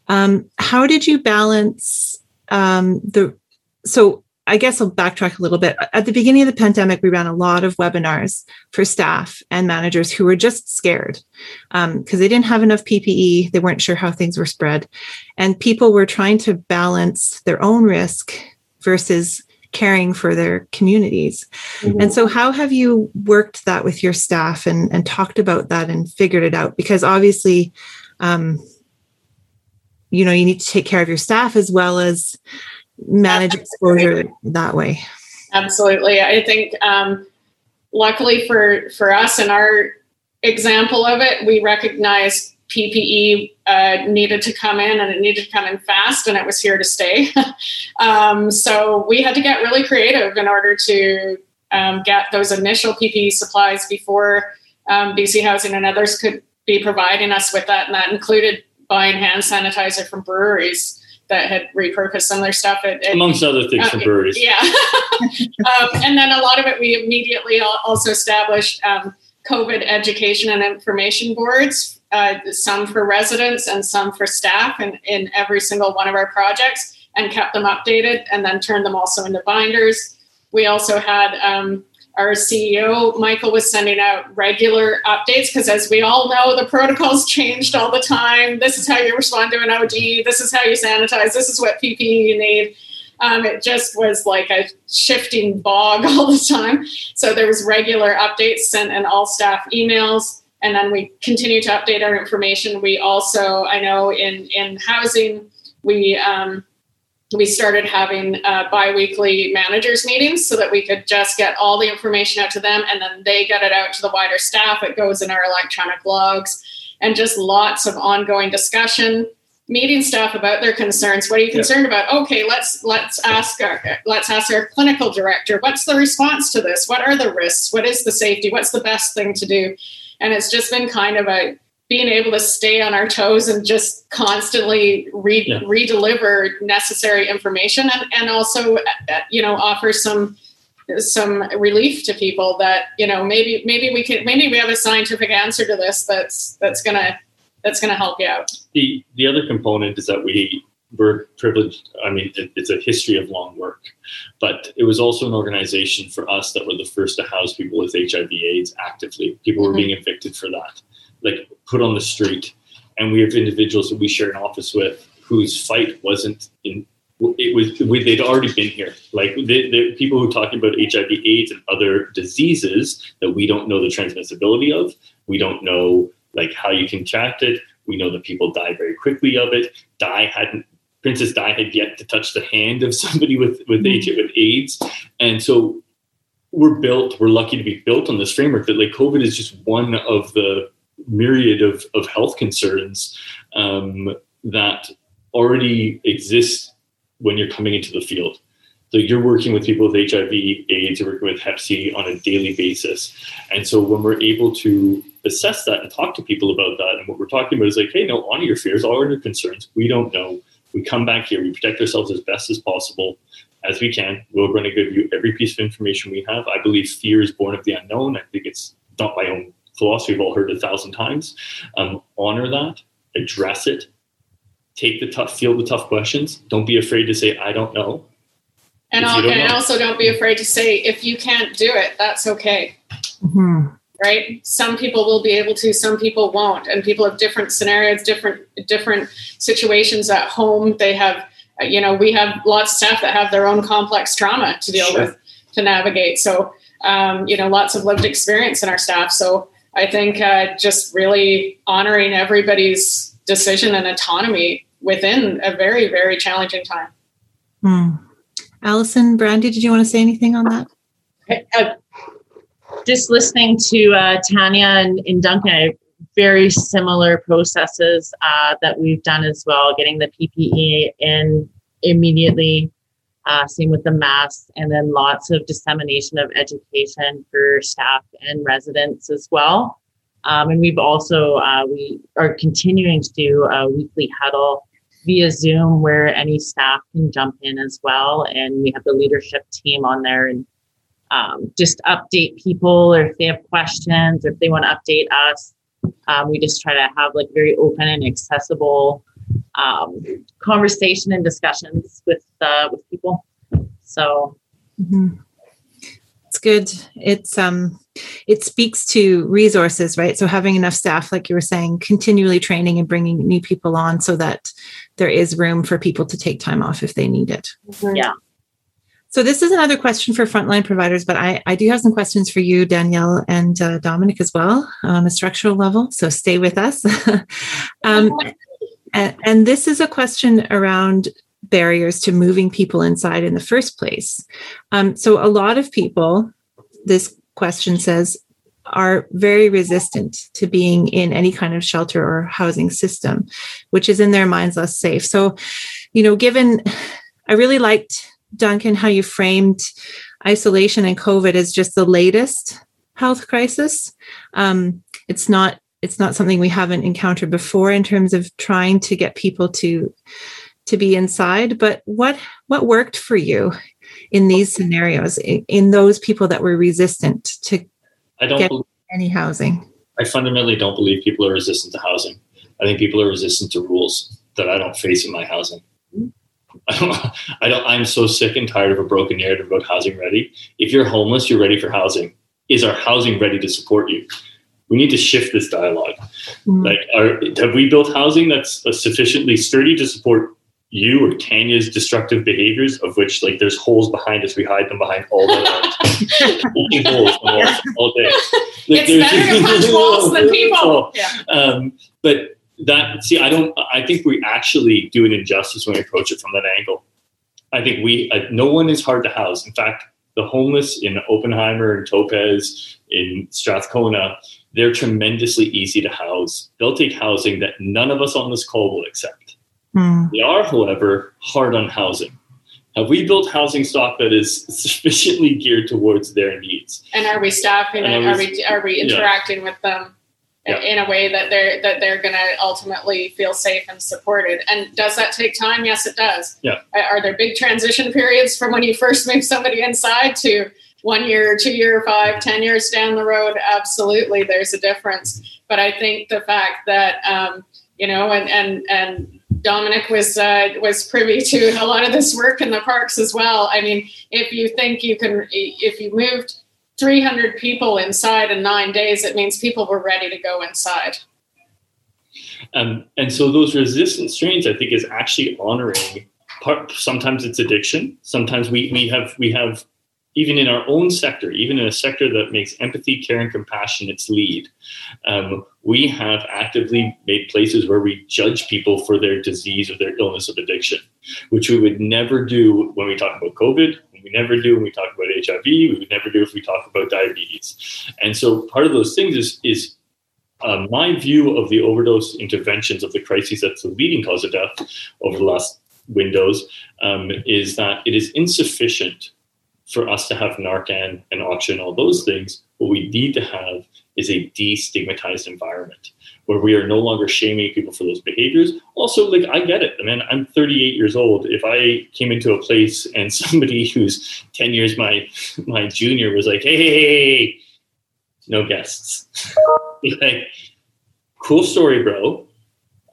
Um, how did you balance um, the so I guess I'll backtrack a little bit. At the beginning of the pandemic, we ran a lot of webinars for staff and managers who were just scared because um, they didn't have enough PPE. They weren't sure how things were spread. And people were trying to balance their own risk versus caring for their communities. Mm-hmm. And so, how have you worked that with your staff and, and talked about that and figured it out? Because obviously, um, you know, you need to take care of your staff as well as manage exposure that way. Absolutely. I think um, luckily for for us and our example of it we recognized ppe uh, needed to come in and it needed to come in fast and it was here to stay. Um, so we had to get really creative in order to um, get those initial ppe supplies before um, bc housing and others could be providing us with that. And that included buying hand sanitizer from breweries that had repurposed some of their stuff. It, it, Amongst other things uh, from breweries. Yeah. um, and then a lot of it we immediately also established um, COVID education and information boards, uh, some for residents and some for staff in, in every single one of our projects and kept them updated and then turned them also into binders. We also had um, our CEO, Michael, was sending out regular updates because, as we all know, the protocols changed all the time. This is how you respond to an OD. This is how you sanitize. This is what PPE you need. Um, it just was like a shifting bog all the time. So there was regular updates sent in all staff emails, and then we continue to update our information. We also, I know, in in housing, we um, we started having uh, biweekly managers meetings so that we could just get all the information out to them and then they get it out to the wider staff. It goes in our electronic logs. And just lots of ongoing discussion meeting staff about their concerns. What are you concerned yeah. about? Okay let's let's ask our let's ask our clinical director what's the response to this? What are the risks? What is the safety? What's the best thing to do? And it's just been kind of a being able to stay on our toes and just constantly re yeah. re-deliver necessary information and, and also you know offer some some relief to people that you know maybe maybe we can maybe we have a scientific answer to this that's that's gonna that's gonna help you out the the other component is that we we're privileged i mean it, it's a history of long work but it was also an organization for us that were the first to house people with hiv aids actively people mm-hmm. were being evicted for that like put on the street. And we have individuals that we share an office with whose fight wasn't in it was they'd already been here. Like the, the people who talk about HIV/AIDS and other diseases that we don't know the transmissibility of, we don't know like how you contract it. We know that people die very quickly of it. Di hadn't Princess Di had yet to touch the hand of somebody with with mm-hmm. HIV with AIDS, and so we're built. We're lucky to be built on this framework that like COVID is just one of the myriad of, of health concerns um, that already exist when you're coming into the field. So you're working with people with HIV, AIDS, you're working with Hep C on a daily basis. And so when we're able to assess that and talk to people about that, and what we're talking about is like, hey, no, honor your fears, honor your concerns. We don't know. We come back here, we protect ourselves as best as possible as we can. We're going to give you every piece of information we have. I believe fear is born of the unknown. I think it's not my own philosophy we've all heard a thousand times. Um, honor that, address it, take the tough, feel the tough questions. Don't be afraid to say, I don't know. And, and know. also don't be afraid to say, if you can't do it, that's okay. Mm-hmm. Right? Some people will be able to, some people won't. And people have different scenarios, different, different situations at home. They have, you know, we have lots of staff that have their own complex trauma to deal sure. with, to navigate. So, um, you know, lots of lived experience in our staff. So I think uh, just really honoring everybody's decision and autonomy within a very, very challenging time. Hmm. Allison, Brandy, did you want to say anything on that? Uh, just listening to uh, Tanya and, and Duncan, very similar processes uh, that we've done as well, getting the PPE in immediately uh, same with the masks, and then lots of dissemination of education for staff and residents as well. Um, and we've also uh, we are continuing to do a weekly huddle via Zoom where any staff can jump in as well, and we have the leadership team on there and um, just update people or if they have questions or if they want to update us. Um, we just try to have like very open and accessible um, conversation and discussions with uh, with people. So. Mm-hmm. It's good. It's um, it speaks to resources, right? So having enough staff, like you were saying, continually training and bringing new people on, so that there is room for people to take time off if they need it. Mm-hmm. Yeah. So this is another question for frontline providers, but I, I do have some questions for you, Danielle and uh, Dominic as well on a structural level. So stay with us. um, and, and this is a question around barriers to moving people inside in the first place. Um, so, a lot of people, this question says, are very resistant to being in any kind of shelter or housing system, which is in their minds less safe. So, you know, given I really liked, Duncan, how you framed isolation and COVID as just the latest health crisis. Um, it's not it's not something we haven't encountered before in terms of trying to get people to to be inside but what what worked for you in these scenarios in, in those people that were resistant to I don't get believe, any housing I fundamentally don't believe people are resistant to housing I think people are resistant to rules that I don't face in my housing I don't, I don't, I'm so sick and tired of a broken narrative about housing ready. If you're homeless, you're ready for housing. Is our housing ready to support you? We need to shift this dialogue. Mm-hmm. Like, are, have we built housing that's sufficiently sturdy to support you or Tanya's destructive behaviors, of which like there's holes behind us, we hide them behind all the holes all day. Like, it's better to punch walls than people. Yeah. Um, but that see, I don't. I think we actually do an injustice when we approach it from that angle. I think we uh, no one is hard to house. In fact, the homeless in Oppenheimer and Topaz in Strathcona, they're tremendously easy to house. They'll take housing that none of us on this call will accept. Mm. They are, however, hard on housing. Have we built housing stock that is sufficiently geared towards their needs? And are we staffing and it? Are we, are we interacting yeah. with them? yeah. in a way that they're that they're going to ultimately feel safe and supported. And does that take time? Yes, it does. Yeah. Are there big transition periods from when you first move somebody inside to one year, two year, five, ten years down the road? Absolutely, there's a difference. But I think the fact that um, you know, and and and Dominic was uh, was privy to a lot of this work in the parks as well. I mean, if you think you can, if you moved 300 people inside in nine days, it means people were ready to go inside. Um, and so those resistant strains, I think, is actually honoring. Part, sometimes it's addiction. Sometimes we we have we have even in our own sector, even in a sector that makes empathy, care, and compassion its lead, um, we have actively made places where we judge people for their disease or their illness of addiction, which we would never do when we talk about COVID, we never do when we talk about HIV. We would never do if we talk about diabetes. And so part of those things is is uh, my view of the overdose interventions of the crises that's the leading cause of death over the last windows um, is that it is insufficient for us to have Narcan and Oxygen, all those things. What we need to have is a destigmatized environment where we are no longer shaming people for those behaviors. Also, like I get it. I mean, I'm 38 years old. If I came into a place and somebody who's 10 years my my junior was like, "Hey, hey, hey no guests," like, cool story, bro.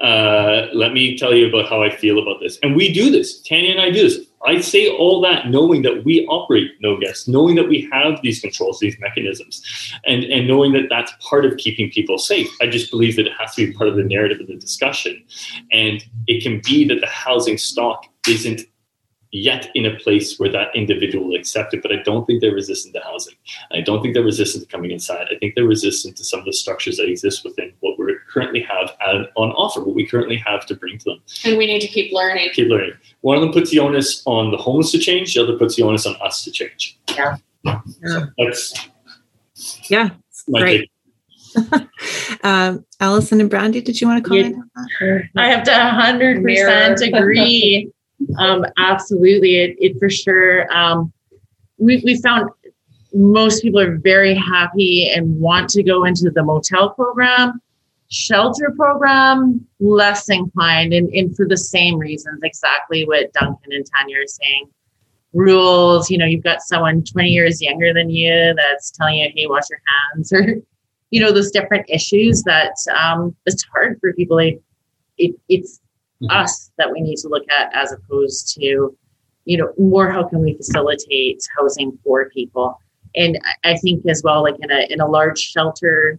Uh, let me tell you about how I feel about this. And we do this. Tanya and I do this. I say all that knowing that we operate no guests, knowing that we have these controls, these mechanisms, and, and knowing that that's part of keeping people safe. I just believe that it has to be part of the narrative of the discussion. And it can be that the housing stock isn't yet in a place where that individual will accept it. But I don't think they're resistant to housing. I don't think they're resistant to coming inside. I think they're resistant to some of the structures that exist within what we currently have on offer, what we currently have to bring to them. And we need to keep learning. Keep learning. One of them puts the onus on the homeless to change. The other puts the onus on us to change. Yeah. yeah. So that's yeah. Great. um, Allison and Brandy, did you want to comment? Yeah. I have to 100% agree um, absolutely, it, it for sure. Um, we we found most people are very happy and want to go into the motel program. Shelter program, less inclined, and, and for the same reasons, exactly what Duncan and Tanya are saying. Rules, you know, you've got someone 20 years younger than you that's telling you, hey, wash your hands, or, you know, those different issues that um, it's hard for people. Like, it, it's mm-hmm. us that we need to look at as opposed to you know more how can we facilitate housing for people and i think as well like in a in a large shelter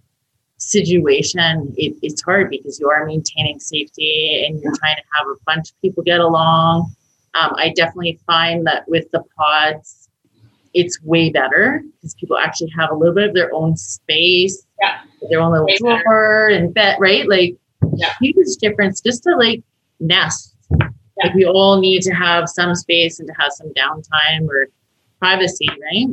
situation it, it's hard because you are maintaining safety and you're trying to have a bunch of people get along um, i definitely find that with the pods it's way better because people actually have a little bit of their own space yeah their own little way drawer better. and bed right like yeah. huge difference just to like nest. Yeah. Like we all need to have some space and to have some downtime or privacy, right?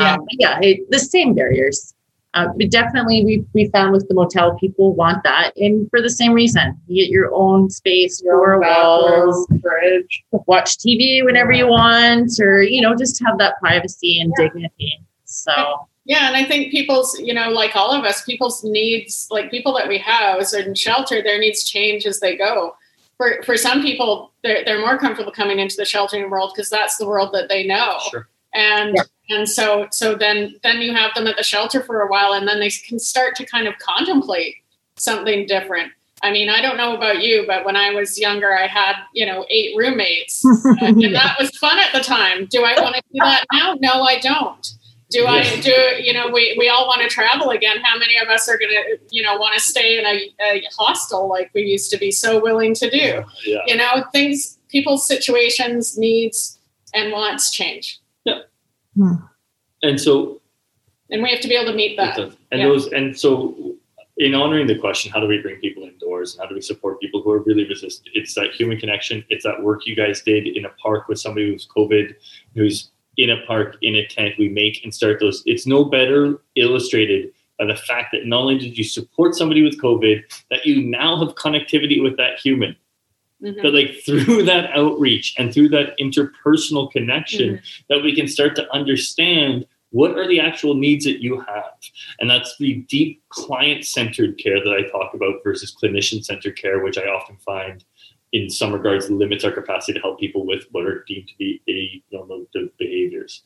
Yeah, um, yeah, it, the same barriers. Uh, but definitely, we we found with the motel, people want that, and for the same reason, you get your own space, your walls, fridge, watch TV whenever you want, or you know, just have that privacy and yeah. dignity. So. Yeah, and I think people's, you know, like all of us, people's needs, like people that we house in shelter, their needs change as they go for for some people they're, they're more comfortable coming into the sheltering world because that's the world that they know sure. and yeah. And so so then then you have them at the shelter for a while and then they can start to kind of contemplate something different I mean, I don't know about you, but when I was younger, I had, you know, eight roommates. and yeah. that was fun at the time. Do I want to do that now? No, I don't. Do I do, you know, we, we all want to travel again. How many of us are going to, you know, want to stay in a, a, hostel like we used to be so willing to do? Yeah. You know, things, people's situations, needs, and wants change. Hmm. And so, and we have to be able to meet that. And yeah. those, and so in honoring the question, how do we bring people indoors and how do we support people who are really resistant? It's that human connection. It's that work you guys did in a park with somebody who's COVID, who's in a park, in a tent. We make and start those. It's no better illustrated by the fact that not only did you support somebody with COVID, that you now have connectivity with that human. Mm-hmm. That like through that outreach and through that interpersonal connection, mm-hmm. that we can start to understand what are the actual needs that you have? And that's the deep client centered care that I talk about versus clinician centered care, which I often find in some regards limits our capacity to help people with what are deemed to be anormative behaviors.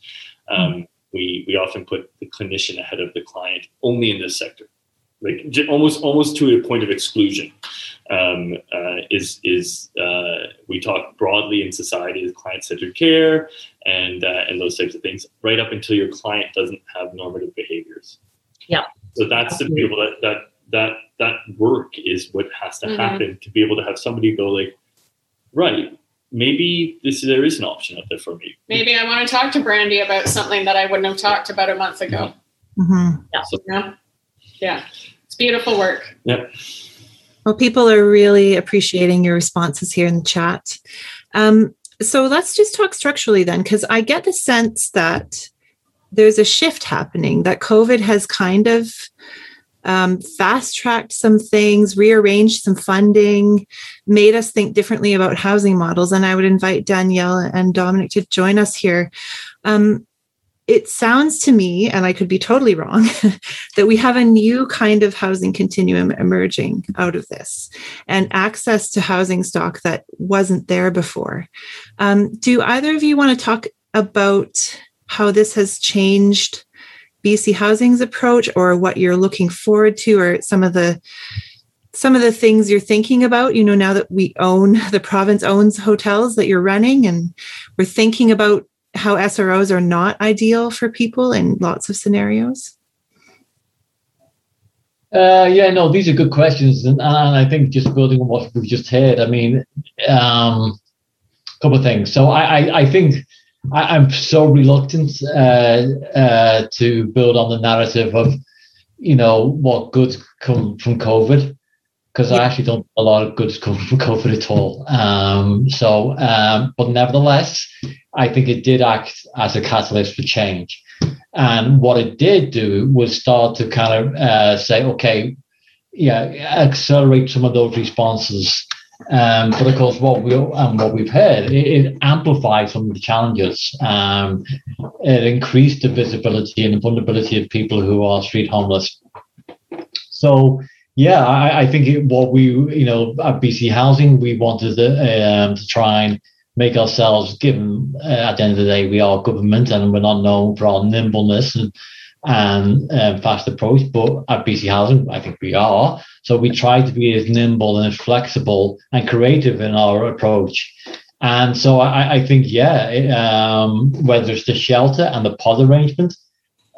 Um, we, we often put the clinician ahead of the client only in this sector like almost almost to a point of exclusion. Um, uh, is is uh, we talk broadly in society as client-centered care and uh, and those types of things right up until your client doesn't have normative behaviors. Yeah. So that's the beautiful that that that that work is what has to mm-hmm. happen to be able to have somebody go like right maybe this there is an option out there for me. Maybe i want to talk to brandy about something that i wouldn't have talked about a month ago. Mm-hmm. yeah. So, yeah yeah it's beautiful work yep well people are really appreciating your responses here in the chat um, so let's just talk structurally then because i get the sense that there's a shift happening that covid has kind of um, fast tracked some things, rearranged some funding, made us think differently about housing models. And I would invite Danielle and Dominic to join us here. Um, it sounds to me, and I could be totally wrong, that we have a new kind of housing continuum emerging out of this and access to housing stock that wasn't there before. Um, do either of you want to talk about how this has changed BC Housing's approach or what you're looking forward to or some of the some of the things you're thinking about you know now that we own the province owns hotels that you're running and we're thinking about how SROs are not ideal for people in lots of scenarios? Uh, yeah, no, these are good questions, and, and, I think just building on what we've just heard, I mean, um, a couple of things. So I, I, I think I, am so reluctant uh, uh, to build on the narrative of, you know, what goods come from COVID, because yeah. I actually don't a lot of goods come from COVID at all. Um, so, um, but nevertheless, I think it did act as a catalyst for change. And what it did do was start to kind of uh, say, okay, yeah, accelerate some of those responses. Um, but of course, what we and what we've heard, it, it amplified some of the challenges. Um, it increased the visibility and the vulnerability of people who are street homeless. So, yeah, I, I think it, what we, you know, at BC Housing, we wanted to, um, to try and make ourselves, given uh, at the end of the day, we are government and we're not known for our nimbleness and, and um, fast approach. But at BC Housing, I think we are. So we try to be as nimble and as flexible and creative in our approach. And so I, I think, yeah, um, whether it's the shelter and the pod arrangement,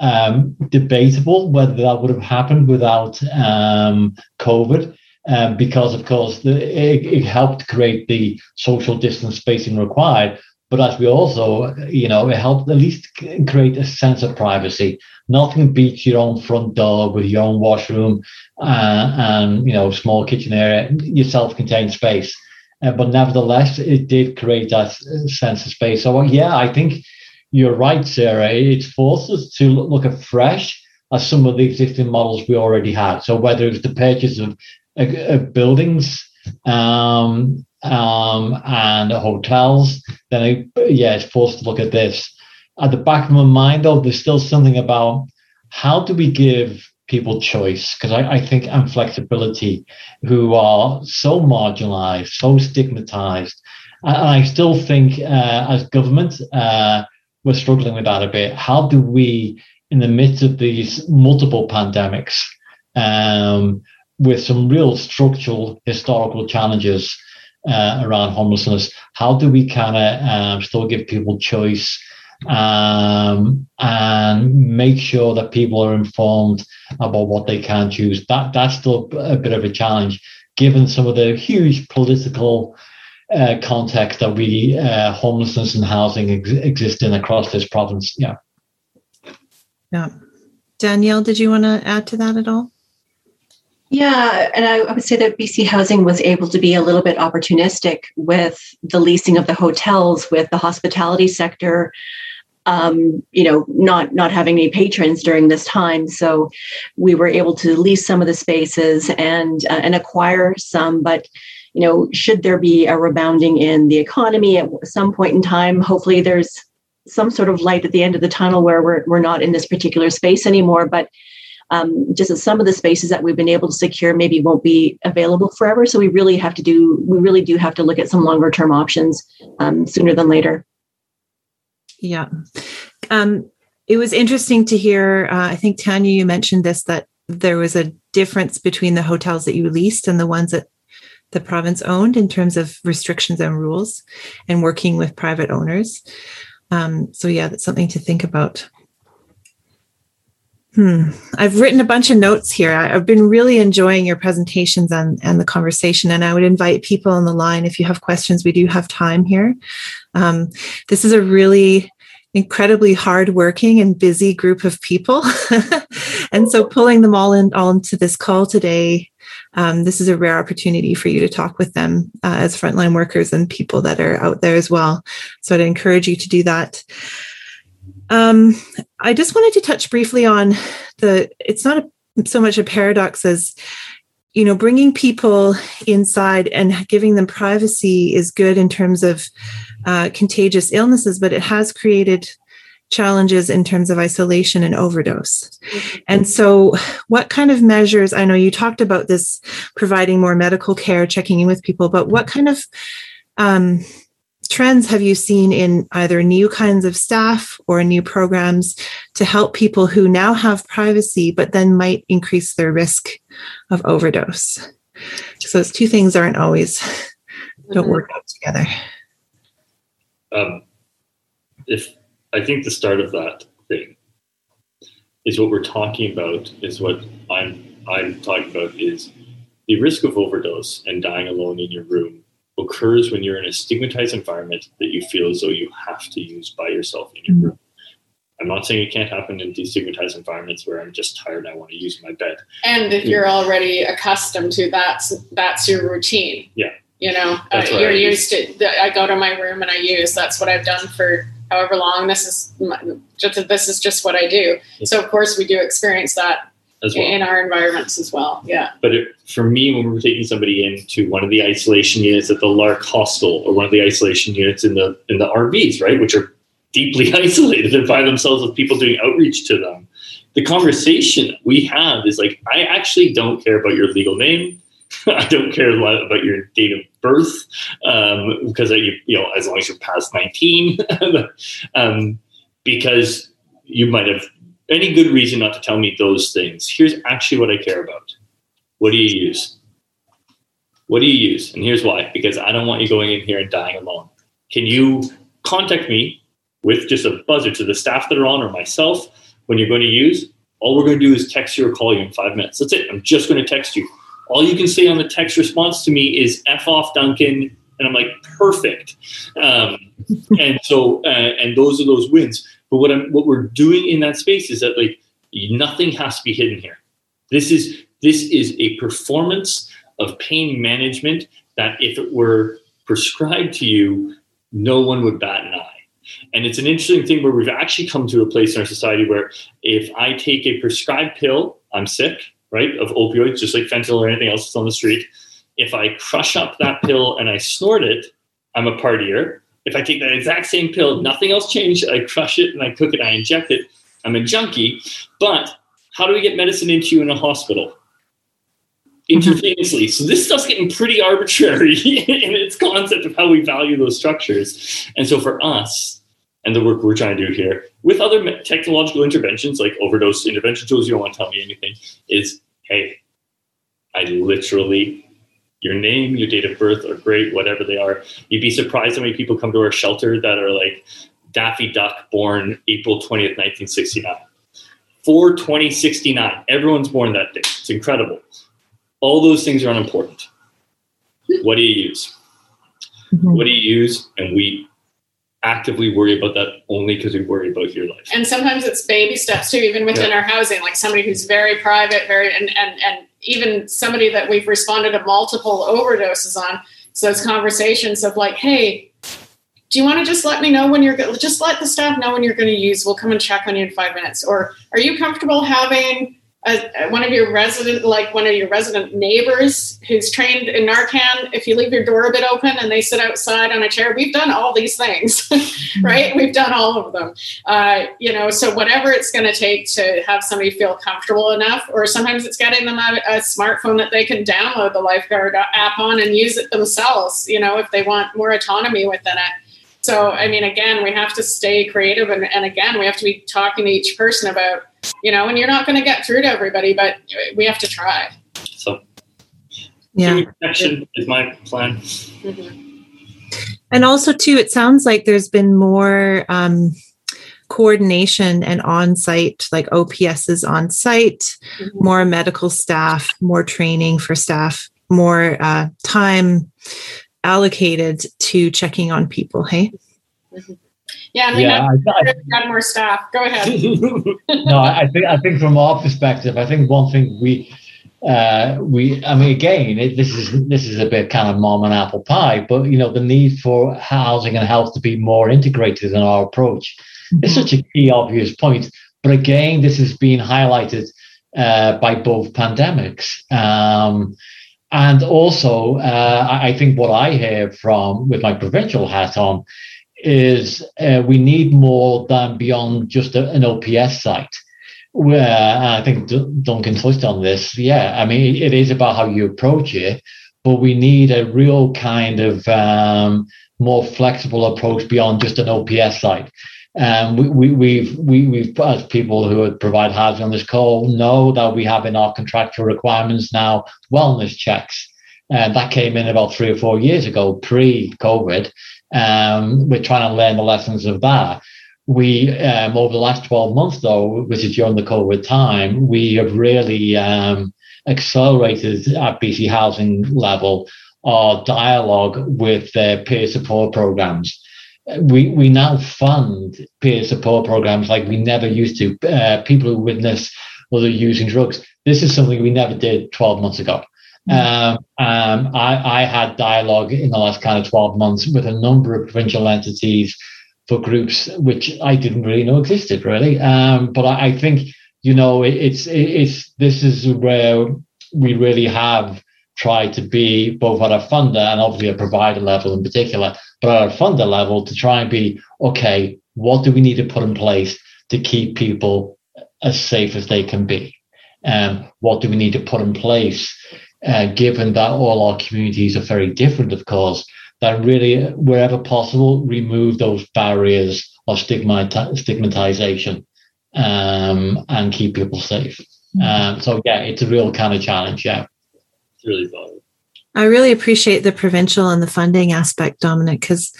um, debatable whether that would have happened without um, COVID um, because of course the, it, it, helped create the social distance spacing required. But as we also, you know, it helped at least create a sense of privacy. Nothing beats your own front door with your own washroom uh, and you know small kitchen area, your self-contained space. Uh, but nevertheless, it did create that sense of space. So yeah, I think you're right, Sarah. It forced us to look afresh at some of the existing models we already had. So whether it's the purchase of uh, buildings um, um, and hotels, then I, yeah, it's forced to look at this. At the back of my mind, though, there's still something about how do we give people choice? Because I, I, think and flexibility, who are so marginalized, so stigmatized, and I still think uh, as government, uh, we're struggling with that a bit. How do we, in the midst of these multiple pandemics, um, with some real structural historical challenges uh, around homelessness. How do we kind of um, still give people choice um, and make sure that people are informed about what they can choose? That that's still a bit of a challenge, given some of the huge political uh, context that we uh, homelessness and housing ex- exist in across this province. Yeah. Yeah. Danielle, did you want to add to that at all? Yeah, and I, I, would say that BC Housing was able to be a little bit opportunistic with the leasing of the hotels, with the hospitality sector. Um, you know, not not having any patrons during this time, so we were able to lease some of the spaces and uh, and acquire some. But you know, should there be a rebounding in the economy at some point in time, hopefully there's some sort of light at the end of the tunnel where we're we're not in this particular space anymore, but um, just some of the spaces that we've been able to secure maybe won't be available forever. So we really have to do, we really do have to look at some longer term options um, sooner than later. Yeah. Um, it was interesting to hear, uh, I think Tanya, you mentioned this, that there was a difference between the hotels that you leased and the ones that the province owned in terms of restrictions and rules and working with private owners. Um, so yeah, that's something to think about. Hmm. I've written a bunch of notes here. I've been really enjoying your presentations and, and the conversation, and I would invite people on the line if you have questions. We do have time here. Um, this is a really incredibly hardworking and busy group of people, and so pulling them all in all into this call today. Um, this is a rare opportunity for you to talk with them uh, as frontline workers and people that are out there as well. So I'd encourage you to do that. Um, I just wanted to touch briefly on the, it's not a, so much a paradox as, you know, bringing people inside and giving them privacy is good in terms of uh, contagious illnesses, but it has created challenges in terms of isolation and overdose. Mm-hmm. And so, what kind of measures? I know you talked about this providing more medical care, checking in with people, but what kind of um, trends have you seen in either new kinds of staff or new programs to help people who now have privacy but then might increase their risk of overdose so those two things aren't always don't mm-hmm. work out together um, if i think the start of that thing is what we're talking about is what i'm i'm talking about is the risk of overdose and dying alone in your room occurs when you're in a stigmatized environment that you feel as though you have to use by yourself in your mm-hmm. room. I'm not saying it can't happen in destigmatized environments where I'm just tired, and I want to use my bed. And if you're already accustomed to that's that's your routine. Yeah. You know, uh, you're used to. I go to my room and I use. That's what I've done for however long. This is just this is just what I do. So of course we do experience that as well. In our environments as well, yeah. But it, for me, when we're taking somebody into one of the isolation units at the Lark Hostel or one of the isolation units in the in the RVs, right, which are deeply isolated and by themselves with people doing outreach to them, the conversation we have is like, I actually don't care about your legal name. I don't care a lot about your date of birth um, because you, you know, as long as you're past 19, um, because you might have any good reason not to tell me those things. Here's actually what I care about. What do you use? What do you use? And here's why because I don't want you going in here and dying alone. Can you contact me with just a buzzer to the staff that are on or myself when you're going to use? All we're going to do is text you or call you in five minutes. That's it. I'm just going to text you. All you can say on the text response to me is F off Duncan. And I'm like, perfect. Um, and so, uh, and those are those wins. But what I'm what we're doing in that space is that like nothing has to be hidden here. This is this is a performance of pain management that if it were prescribed to you, no one would bat an eye. And it's an interesting thing where we've actually come to a place in our society where if I take a prescribed pill, I'm sick, right, of opioids, just like fentanyl or anything else that's on the street. If I crush up that pill and I snort it, I'm a partier if I take that exact same pill, nothing else changed. I crush it and I cook it, I inject it. I'm a junkie. But how do we get medicine into you in a hospital? Intravenously. So this stuff's getting pretty arbitrary in its concept of how we value those structures. And so for us, and the work we're trying to do here with other technological interventions like overdose intervention tools, you don't want to tell me anything, is hey, I literally, your name, your date of birth are great, whatever they are. You'd be surprised how many people come to our shelter that are like Daffy Duck, born April 20th, 1969. 4 2069. Everyone's born that day. It's incredible. All those things are unimportant. What do you use? Mm-hmm. What do you use? And we actively worry about that only because we worry about your life. And sometimes it's baby steps too, even within yeah. our housing, like somebody who's very private, very and and and even somebody that we've responded to multiple overdoses on. So it's conversations of like, hey, do you want to just let me know when you're go- just let the staff know when you're going to use we'll come and check on you in five minutes or are you comfortable having a, one of your resident like one of your resident neighbors who's trained in narcan if you leave your door a bit open and they sit outside on a chair we've done all these things right? We've done all of them. Uh, you know so whatever it's going to take to have somebody feel comfortable enough or sometimes it's getting them a, a smartphone that they can download the lifeguard app on and use it themselves you know if they want more autonomy within it so, I mean, again, we have to stay creative. And, and again, we have to be talking to each person about, you know, and you're not going to get through to everybody, but we have to try. So, yeah. Protection is my plan. Mm-hmm. And also, too, it sounds like there's been more um, coordination and on site, like OPSs on site, mm-hmm. more medical staff, more training for staff, more uh, time allocated to checking on people. Hey. Yeah, and we yeah, have I, I, more staff. Go ahead. no, I think I think from our perspective, I think one thing we uh, we I mean again it, this is this is a bit kind of mom and apple pie, but you know the need for housing and health to be more integrated in our approach mm-hmm. is such a key obvious point. But again, this has been highlighted uh, by both pandemics. Um, and also, uh, I think what I hear from with my provincial hat on is uh, we need more than beyond just a, an OPS site. Where I think D- Duncan touched on this. Yeah, I mean, it is about how you approach it, but we need a real kind of um, more flexible approach beyond just an OPS site. Um, we, we, we've, we, we've, as people who provide housing on this call, know that we have in our contractual requirements now wellness checks. And that came in about three or four years ago, pre COVID. Um, we're trying to learn the lessons of that. We, um, over the last 12 months, though, which is during the COVID time, we have really um, accelerated at BC Housing level our dialogue with their peer support programs we we now fund peer support programs like we never used to. Uh, people who witness other using drugs. This is something we never did 12 months ago. Mm. Um, um, I, I had dialogue in the last kind of 12 months with a number of provincial entities for groups which I didn't really know existed, really. Um, but I, I, think you know it, it's it, it's this is where we really have tried to be both at a funder and obviously a provider level in particular but at a funder level to try and be okay, what do we need to put in place to keep people as safe as they can be? And um, what do we need to put in place, uh, given that all our communities are very different, of course, that really, wherever possible, remove those barriers of stigmat- stigmatization um, and keep people safe. Mm-hmm. Um, so, yeah, it's a real kind of challenge. Yeah. It's really valuable. I really appreciate the provincial and the funding aspect, Dominic, because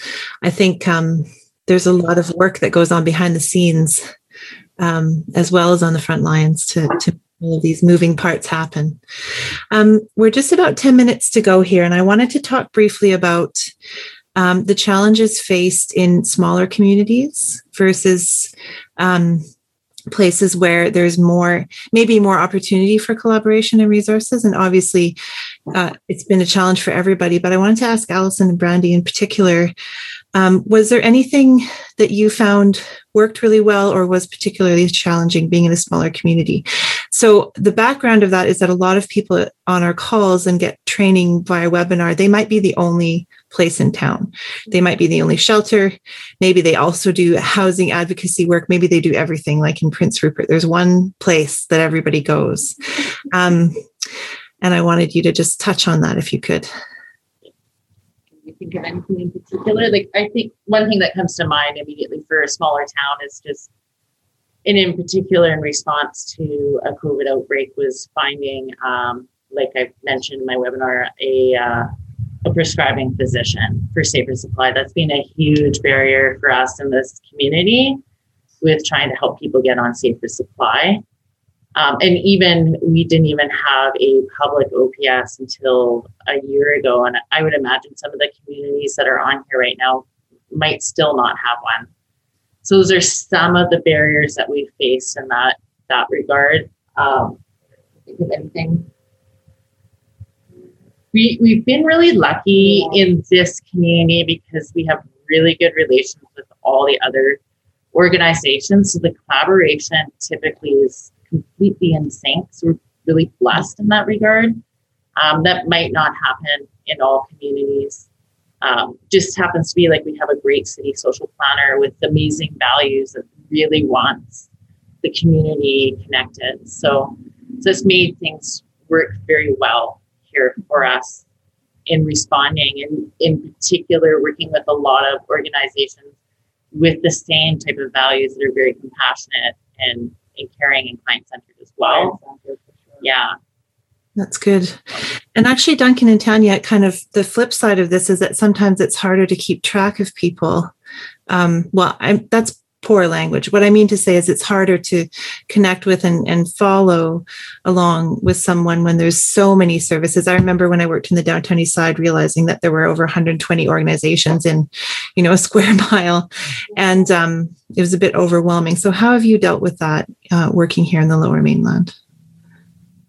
I think um, there's a lot of work that goes on behind the scenes um, as well as on the front lines to, to all of these moving parts happen. Um, we're just about 10 minutes to go here, and I wanted to talk briefly about um, the challenges faced in smaller communities versus um, places where there's more maybe more opportunity for collaboration and resources. And obviously uh, it's been a challenge for everybody but i wanted to ask allison and brandy in particular um, was there anything that you found worked really well or was particularly challenging being in a smaller community? So the background of that is that a lot of people on our calls and get training via webinar they might be the only place in town. They might be the only shelter. Maybe they also do housing advocacy work. Maybe they do everything like in Prince Rupert. There's one place that everybody goes. Um, and I wanted you to just touch on that if you could. You think of anything in particular? Like, I think one thing that comes to mind immediately for a smaller town is just, and in particular in response to a COVID outbreak, was finding um, like I mentioned in my webinar, a uh, a prescribing physician for safer supply. That's been a huge barrier for us in this community with trying to help people get on safer supply. Um, and even we didn't even have a public OPS until a year ago. And I would imagine some of the communities that are on here right now might still not have one. So those are some of the barriers that we face in that that regard. Um, think of anything. We we've been really lucky in this community because we have really good relations with all the other organizations. So the collaboration typically is completely in sync. So we're really blessed in that regard. Um, that might not happen in all communities. Um, just happens to be like we have a great city social planner with amazing values that really wants the community connected. So, so it's made things work very well here for us in responding and in particular working with a lot of organizations with the same type of values that are very compassionate and, and caring and client centered as well. Yeah. That's good. And actually, Duncan and Tanya, kind of the flip side of this is that sometimes it's harder to keep track of people. Um, well, I'm, that's poor language. What I mean to say is it's harder to connect with and, and follow along with someone when there's so many services. I remember when I worked in the downtown east side, realizing that there were over 120 organizations in, you know, a square mile. And um, it was a bit overwhelming. So how have you dealt with that uh, working here in the lower mainland?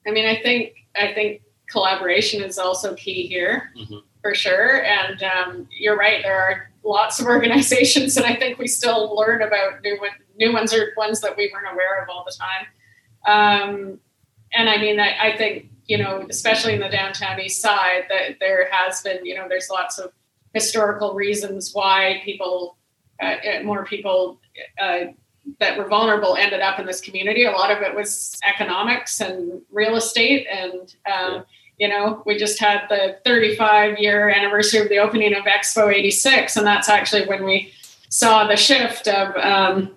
I mean, I think, I think collaboration is also key here mm-hmm. for sure. And um, you're right. There are lots of organizations, and I think we still learn about new one, new ones or ones that we weren't aware of all the time. Um, and I mean, I, I, think you know, especially in the downtown east side, that there has been you know, there's lots of historical reasons why people, uh, uh more people. Uh, that were vulnerable ended up in this community. A lot of it was economics and real estate, and um, yeah you know, we just had the 35 year anniversary of the opening of Expo 86, and that's actually when we saw the shift of, um,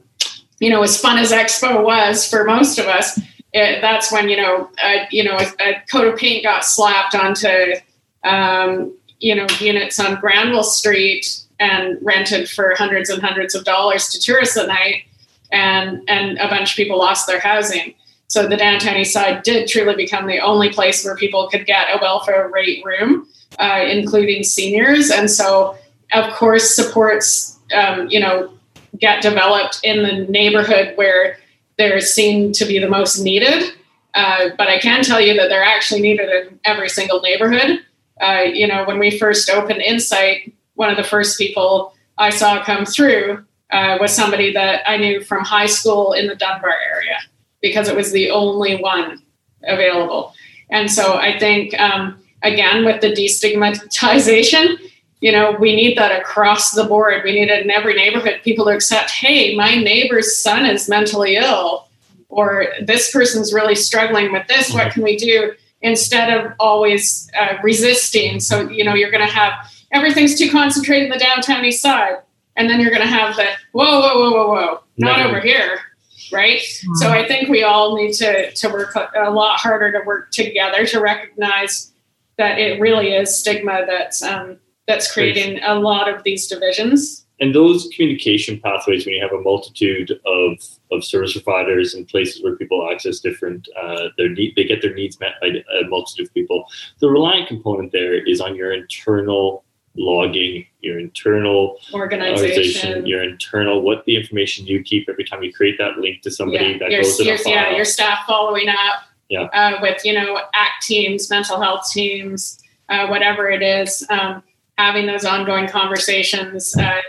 you know, as fun as Expo was for most of us, it, that's when you know, a, you know, a, a, coat of paint got slapped onto, um, you know, units on Granville Street and rented for hundreds and hundreds of dollars to tourists at night, and and a bunch of people lost their housing. So the downtown east side did truly become the only place where people could get a welfare rate room, uh, including seniors. And so, of course, supports, um, you know, get developed in the neighborhood where they're seen to be the most needed. Uh, but I can tell you that they're actually needed in every single neighborhood. Uh, you know, when we first opened Insite, one of the first people I saw come through uh, was somebody that I knew from high school in the Dunbar area because it was the only one available. And so I think, um, again, with the destigmatization, you know, we need that across the board. We need it in every neighborhood. People to accept, hey, my neighbor's son is mentally ill, or this person's really struggling with this. What can we do? Instead of always uh, resisting. So, you know, you're going to have everything's too concentrated in the downtown east side. And then you're going to have the whoa, whoa, whoa, whoa, whoa, not no. over here right? Mm-hmm. So I think we all need to to work a lot harder to work together to recognize that it really is stigma that's um, that's creating a lot of these divisions. And those communication pathways, when you have a multitude of, of service providers and places where people access different, uh, their need, they get their needs met by a multitude of people. The reliant component there is on your internal logging your internal organization. organization. your internal what the information you keep every time you create that link to somebody yeah. that your, goes to your, file. yeah your staff following up yeah. Uh, with you know act teams mental health teams uh, whatever it is um, having those ongoing conversations uh,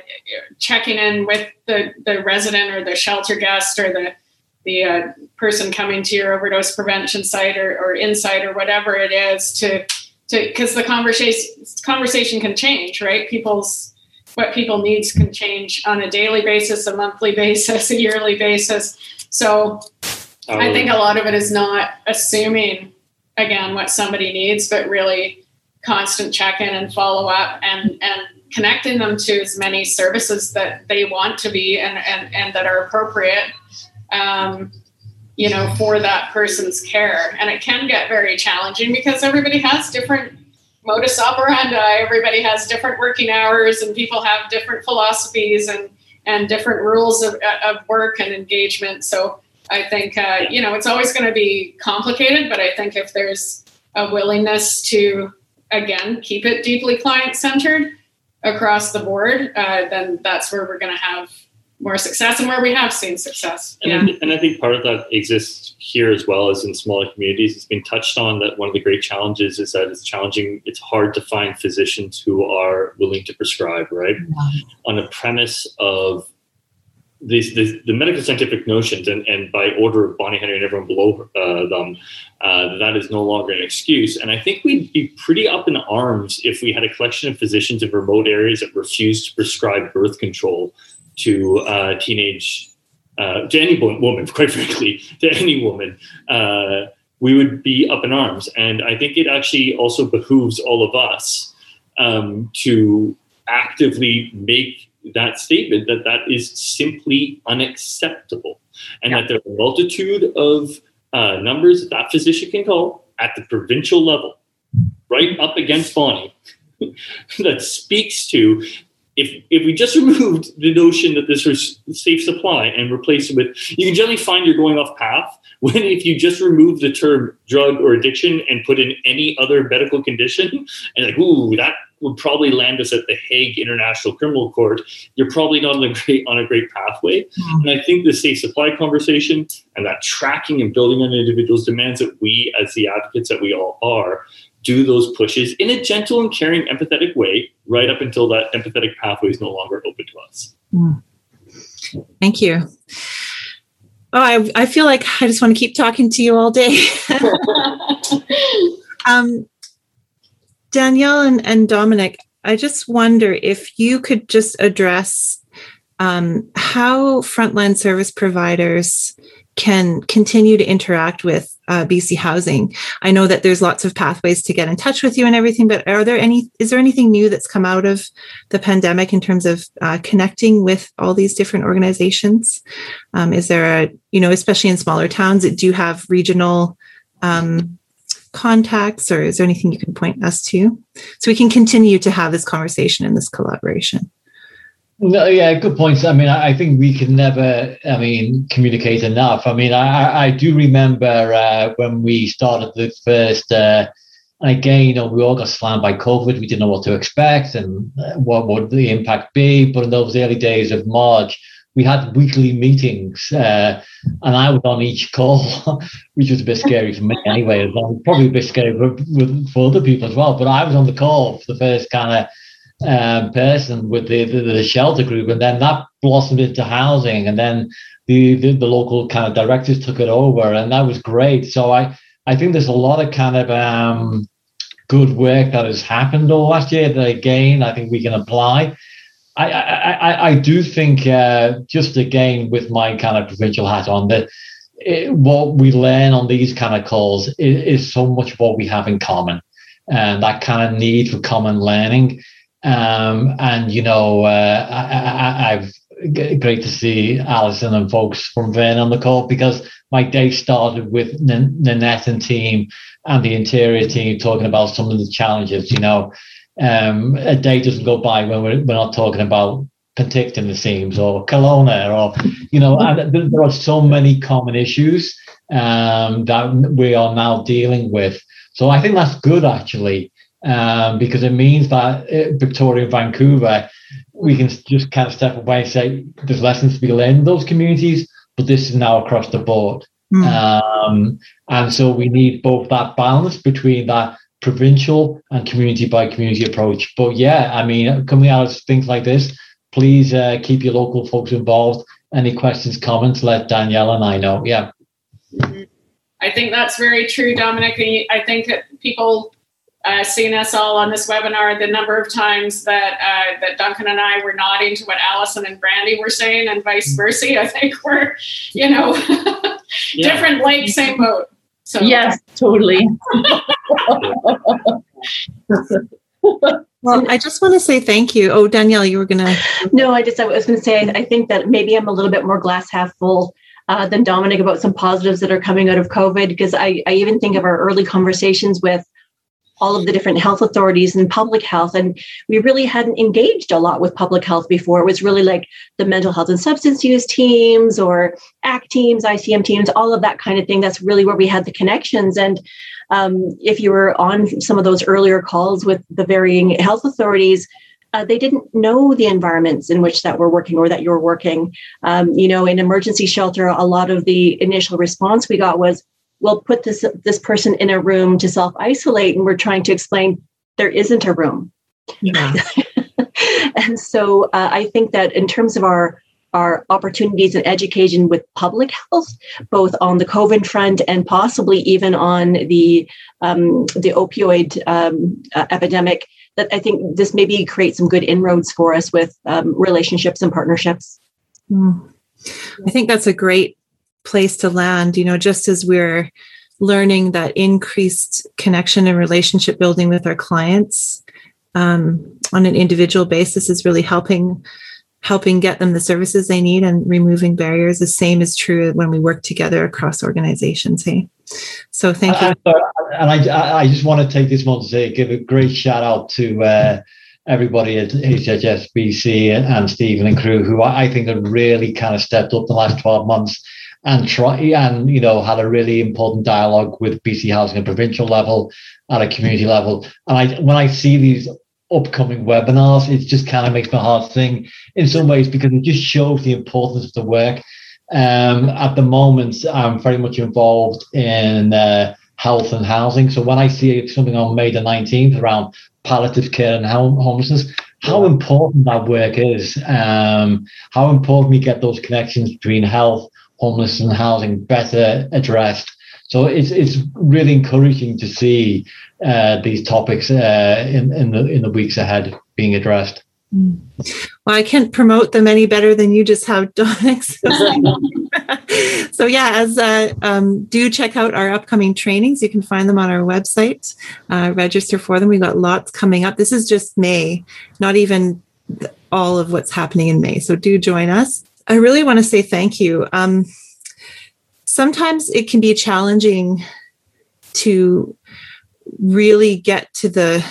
checking in with the the resident or the shelter guest or the the uh, person coming to your overdose prevention site or, or Insite or whatever it is to because the conversation conversation can change, right? People's what people needs can change on a daily basis, a monthly basis, a yearly basis. So um, I think a lot of it is not assuming again what somebody needs, but really constant check in and follow up and and connecting them to as many services that they want to be and and, and that are appropriate. Um, you know, for that person's care. And it can get very challenging because everybody has different modus operandi, everybody has different working hours, and people have different philosophies and, and different rules of, of work and engagement. So I think, uh, you know, it's always going to be complicated, but I think if there's a willingness to, again, keep it deeply client centered across the board, uh, then that's where we're going to have more success and where we have seen success. And, yeah. I, and I think part of that exists here as well as in smaller communities. It's been touched on that one of the great challenges is that it's challenging, it's hard to find physicians who are willing to prescribe, right? Yeah. On the premise of these, these, the medical scientific notions, and, and by order of Bonnie Henry and everyone below uh, them, uh, that is no longer an excuse. And I think we'd be pretty up in arms if we had a collection of physicians in remote areas that refused to prescribe birth control to uh, teenage, uh, to any woman, quite frankly, to any woman. Uh, we would be up in arms. And I think it actually also behooves all of us um, to actively make that statement that that is simply unacceptable and yeah. that there are a multitude of uh, numbers that, that physician can call at the provincial level right up against bonnie that speaks to if if we just removed the notion that this was safe supply and replaced it with you can generally find you're going off path when if you just remove the term drug or addiction and put in any other medical condition and like ooh that would probably land us at the Hague International Criminal Court, you're probably not on a great on a great pathway. Mm-hmm. And I think the safe supply conversation and that tracking and building on individuals demands that we, as the advocates that we all are, do those pushes in a gentle and caring, empathetic way, right up until that empathetic pathway is no longer open to us. Mm. Thank you. Oh, I, I feel like I just want to keep talking to you all day. um, Danielle and, and Dominic, I just wonder if you could just address um, how frontline service providers can continue to interact with uh, BC Housing. I know that there's lots of pathways to get in touch with you and everything, but are there any? Is there anything new that's come out of the pandemic in terms of uh, connecting with all these different organizations? Um, is there a you know, especially in smaller towns, do you have regional um, contacts or is there anything you can point us to so we can continue to have this conversation and this collaboration no, yeah, good points. I mean, I, I, think we can never, I mean, communicate enough. I mean, I, I do remember uh, when we started the first, uh, and again, you know, we all got slammed by COVID. We didn't know what to expect and uh, what would the impact be. But in those early days of March, we had weekly meetings, uh, and I was on each call, which was a bit scary for me anyway. Probably a bit scary for, for other people as well. But I was on the call for the first kind of um, person with the, the, the shelter group, and then that blossomed into housing, and then the, the, the local kind of directors took it over, and that was great. So I I think there's a lot of kind of um, good work that has happened all last year that again I think we can apply. I, I, I, do think uh, just again with my kind of provincial hat on that it, what we learn on these kind of calls is, is, so much what we have in common and that kind of need for common learning um, and you know uh, I, have great to see Alison and folks from Vernon on the call because my day started with Nanette and team and the interior team talking about some of the challenges you know um, a day doesn't go by when we're, we're not talking about Penticton, it seems, or Kelowna, or, you know, there are so many common issues um, that we are now dealing with. So I think that's good, actually, um, because it means that uh, Victoria and Vancouver, we can just kind of step away and say there's lessons to be learned in those communities, but this is now across the board. Mm. Um, and so we need both that balance between that provincial and community by community approach. But yeah, I mean, coming out of things like this, please uh, keep your local folks involved. Any questions, comments, let Danielle and I know. Yeah. Mm-hmm. I think that's very true, Dominic. I think that people uh, seeing us all on this webinar, the number of times that uh, that Duncan and I were nodding to what Allison and Brandy were saying, and vice mm-hmm. versa. I think we're, you know, yeah. different lake, same boat. So yes, totally. well, I just want to say thank you. Oh, Danielle, you were going to. No, I just I was going to say I think that maybe I'm a little bit more glass half full uh, than Dominic about some positives that are coming out of COVID because I, I even think of our early conversations with all of the different health authorities and public health. And we really hadn't engaged a lot with public health before. It was really like the mental health and substance use teams or ACT teams, ICM teams, all of that kind of thing. That's really where we had the connections. And um, if you were on some of those earlier calls with the varying health authorities, uh, they didn't know the environments in which that we're working or that you're working. Um, you know, in emergency shelter, a lot of the initial response we got was, "Well, put this this person in a room to self isolate," and we're trying to explain there isn't a room. Yeah. and so uh, I think that in terms of our our opportunities in education with public health, both on the COVID front and possibly even on the um, the opioid um, uh, epidemic. That I think this maybe creates some good inroads for us with um, relationships and partnerships. Mm. I think that's a great place to land. You know, just as we're learning that increased connection and relationship building with our clients um, on an individual basis is really helping helping get them the services they need and removing barriers. The same is true when we work together across organizations. Hey, so thank you. Uh, and I, I just want to take this moment to say, give a great shout out to uh, everybody at HSABC and Stephen and crew, who I think have really kind of stepped up the last 12 months and try and you know had a really important dialogue with BC Housing at provincial level, at a community level. And I when I see these upcoming webinars, it just kind of makes my heart sing in some ways because it just shows the importance of the work. Um, at the moment, I'm very much involved in uh, health and housing. So when I see something on May the 19th around palliative care and homelessness, how important that work is, um, how important we get those connections between health, homelessness, and housing better addressed. So it's it's really encouraging to see uh, these topics uh, in in the in the weeks ahead being addressed. Well, I can't promote them any better than you just have, Dominic. So, yeah, as uh, um, do check out our upcoming trainings. You can find them on our website. Uh, register for them. We got lots coming up. This is just May, not even all of what's happening in May. So do join us. I really want to say thank you. Um, sometimes it can be challenging to really get to the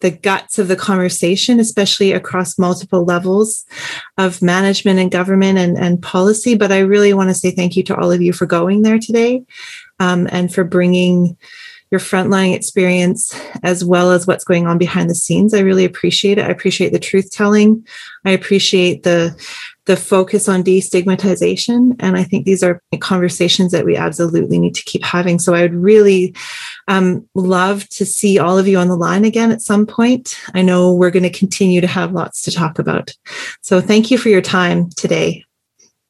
the guts of the conversation, especially across multiple levels of management and government and, and policy. But I really want to say thank you to all of you for going there today um, and for bringing your frontline experience as well as what's going on behind the scenes. I really appreciate it. I appreciate the truth telling. I appreciate the the focus on destigmatization. And I think these are conversations that we absolutely need to keep having. So I would really um, love to see all of you on the line again at some point. I know we're going to continue to have lots to talk about. So thank you for your time today.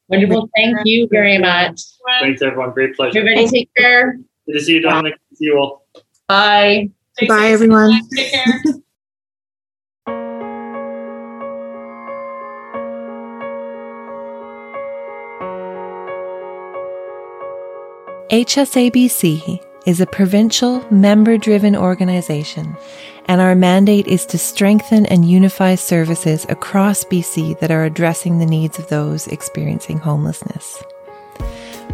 Wonderful. Thank you very much. Thanks, everyone. Great pleasure. Everybody take care. Good to see you, Dominic. See you all. Bye. Bye, everyone. Take care. HSABC is a provincial member driven organization, and our mandate is to strengthen and unify services across BC that are addressing the needs of those experiencing homelessness.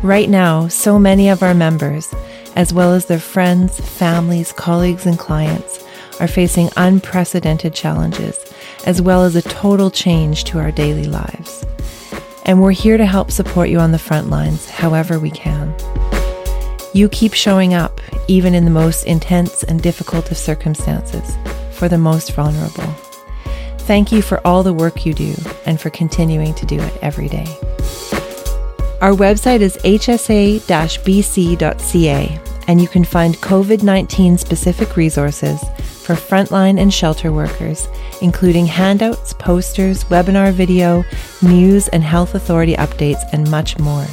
Right now, so many of our members, as well as their friends, families, colleagues, and clients, are facing unprecedented challenges, as well as a total change to our daily lives. And we're here to help support you on the front lines however we can. You keep showing up, even in the most intense and difficult of circumstances, for the most vulnerable. Thank you for all the work you do and for continuing to do it every day. Our website is hsa bc.ca, and you can find COVID 19 specific resources for frontline and shelter workers, including handouts, posters, webinar video, news and health authority updates, and much more.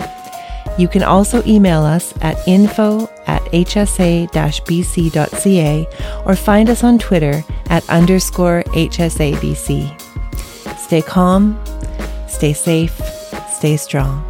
You can also email us at info at hsa bc.ca or find us on Twitter at underscore HSABC. Stay calm, stay safe, stay strong.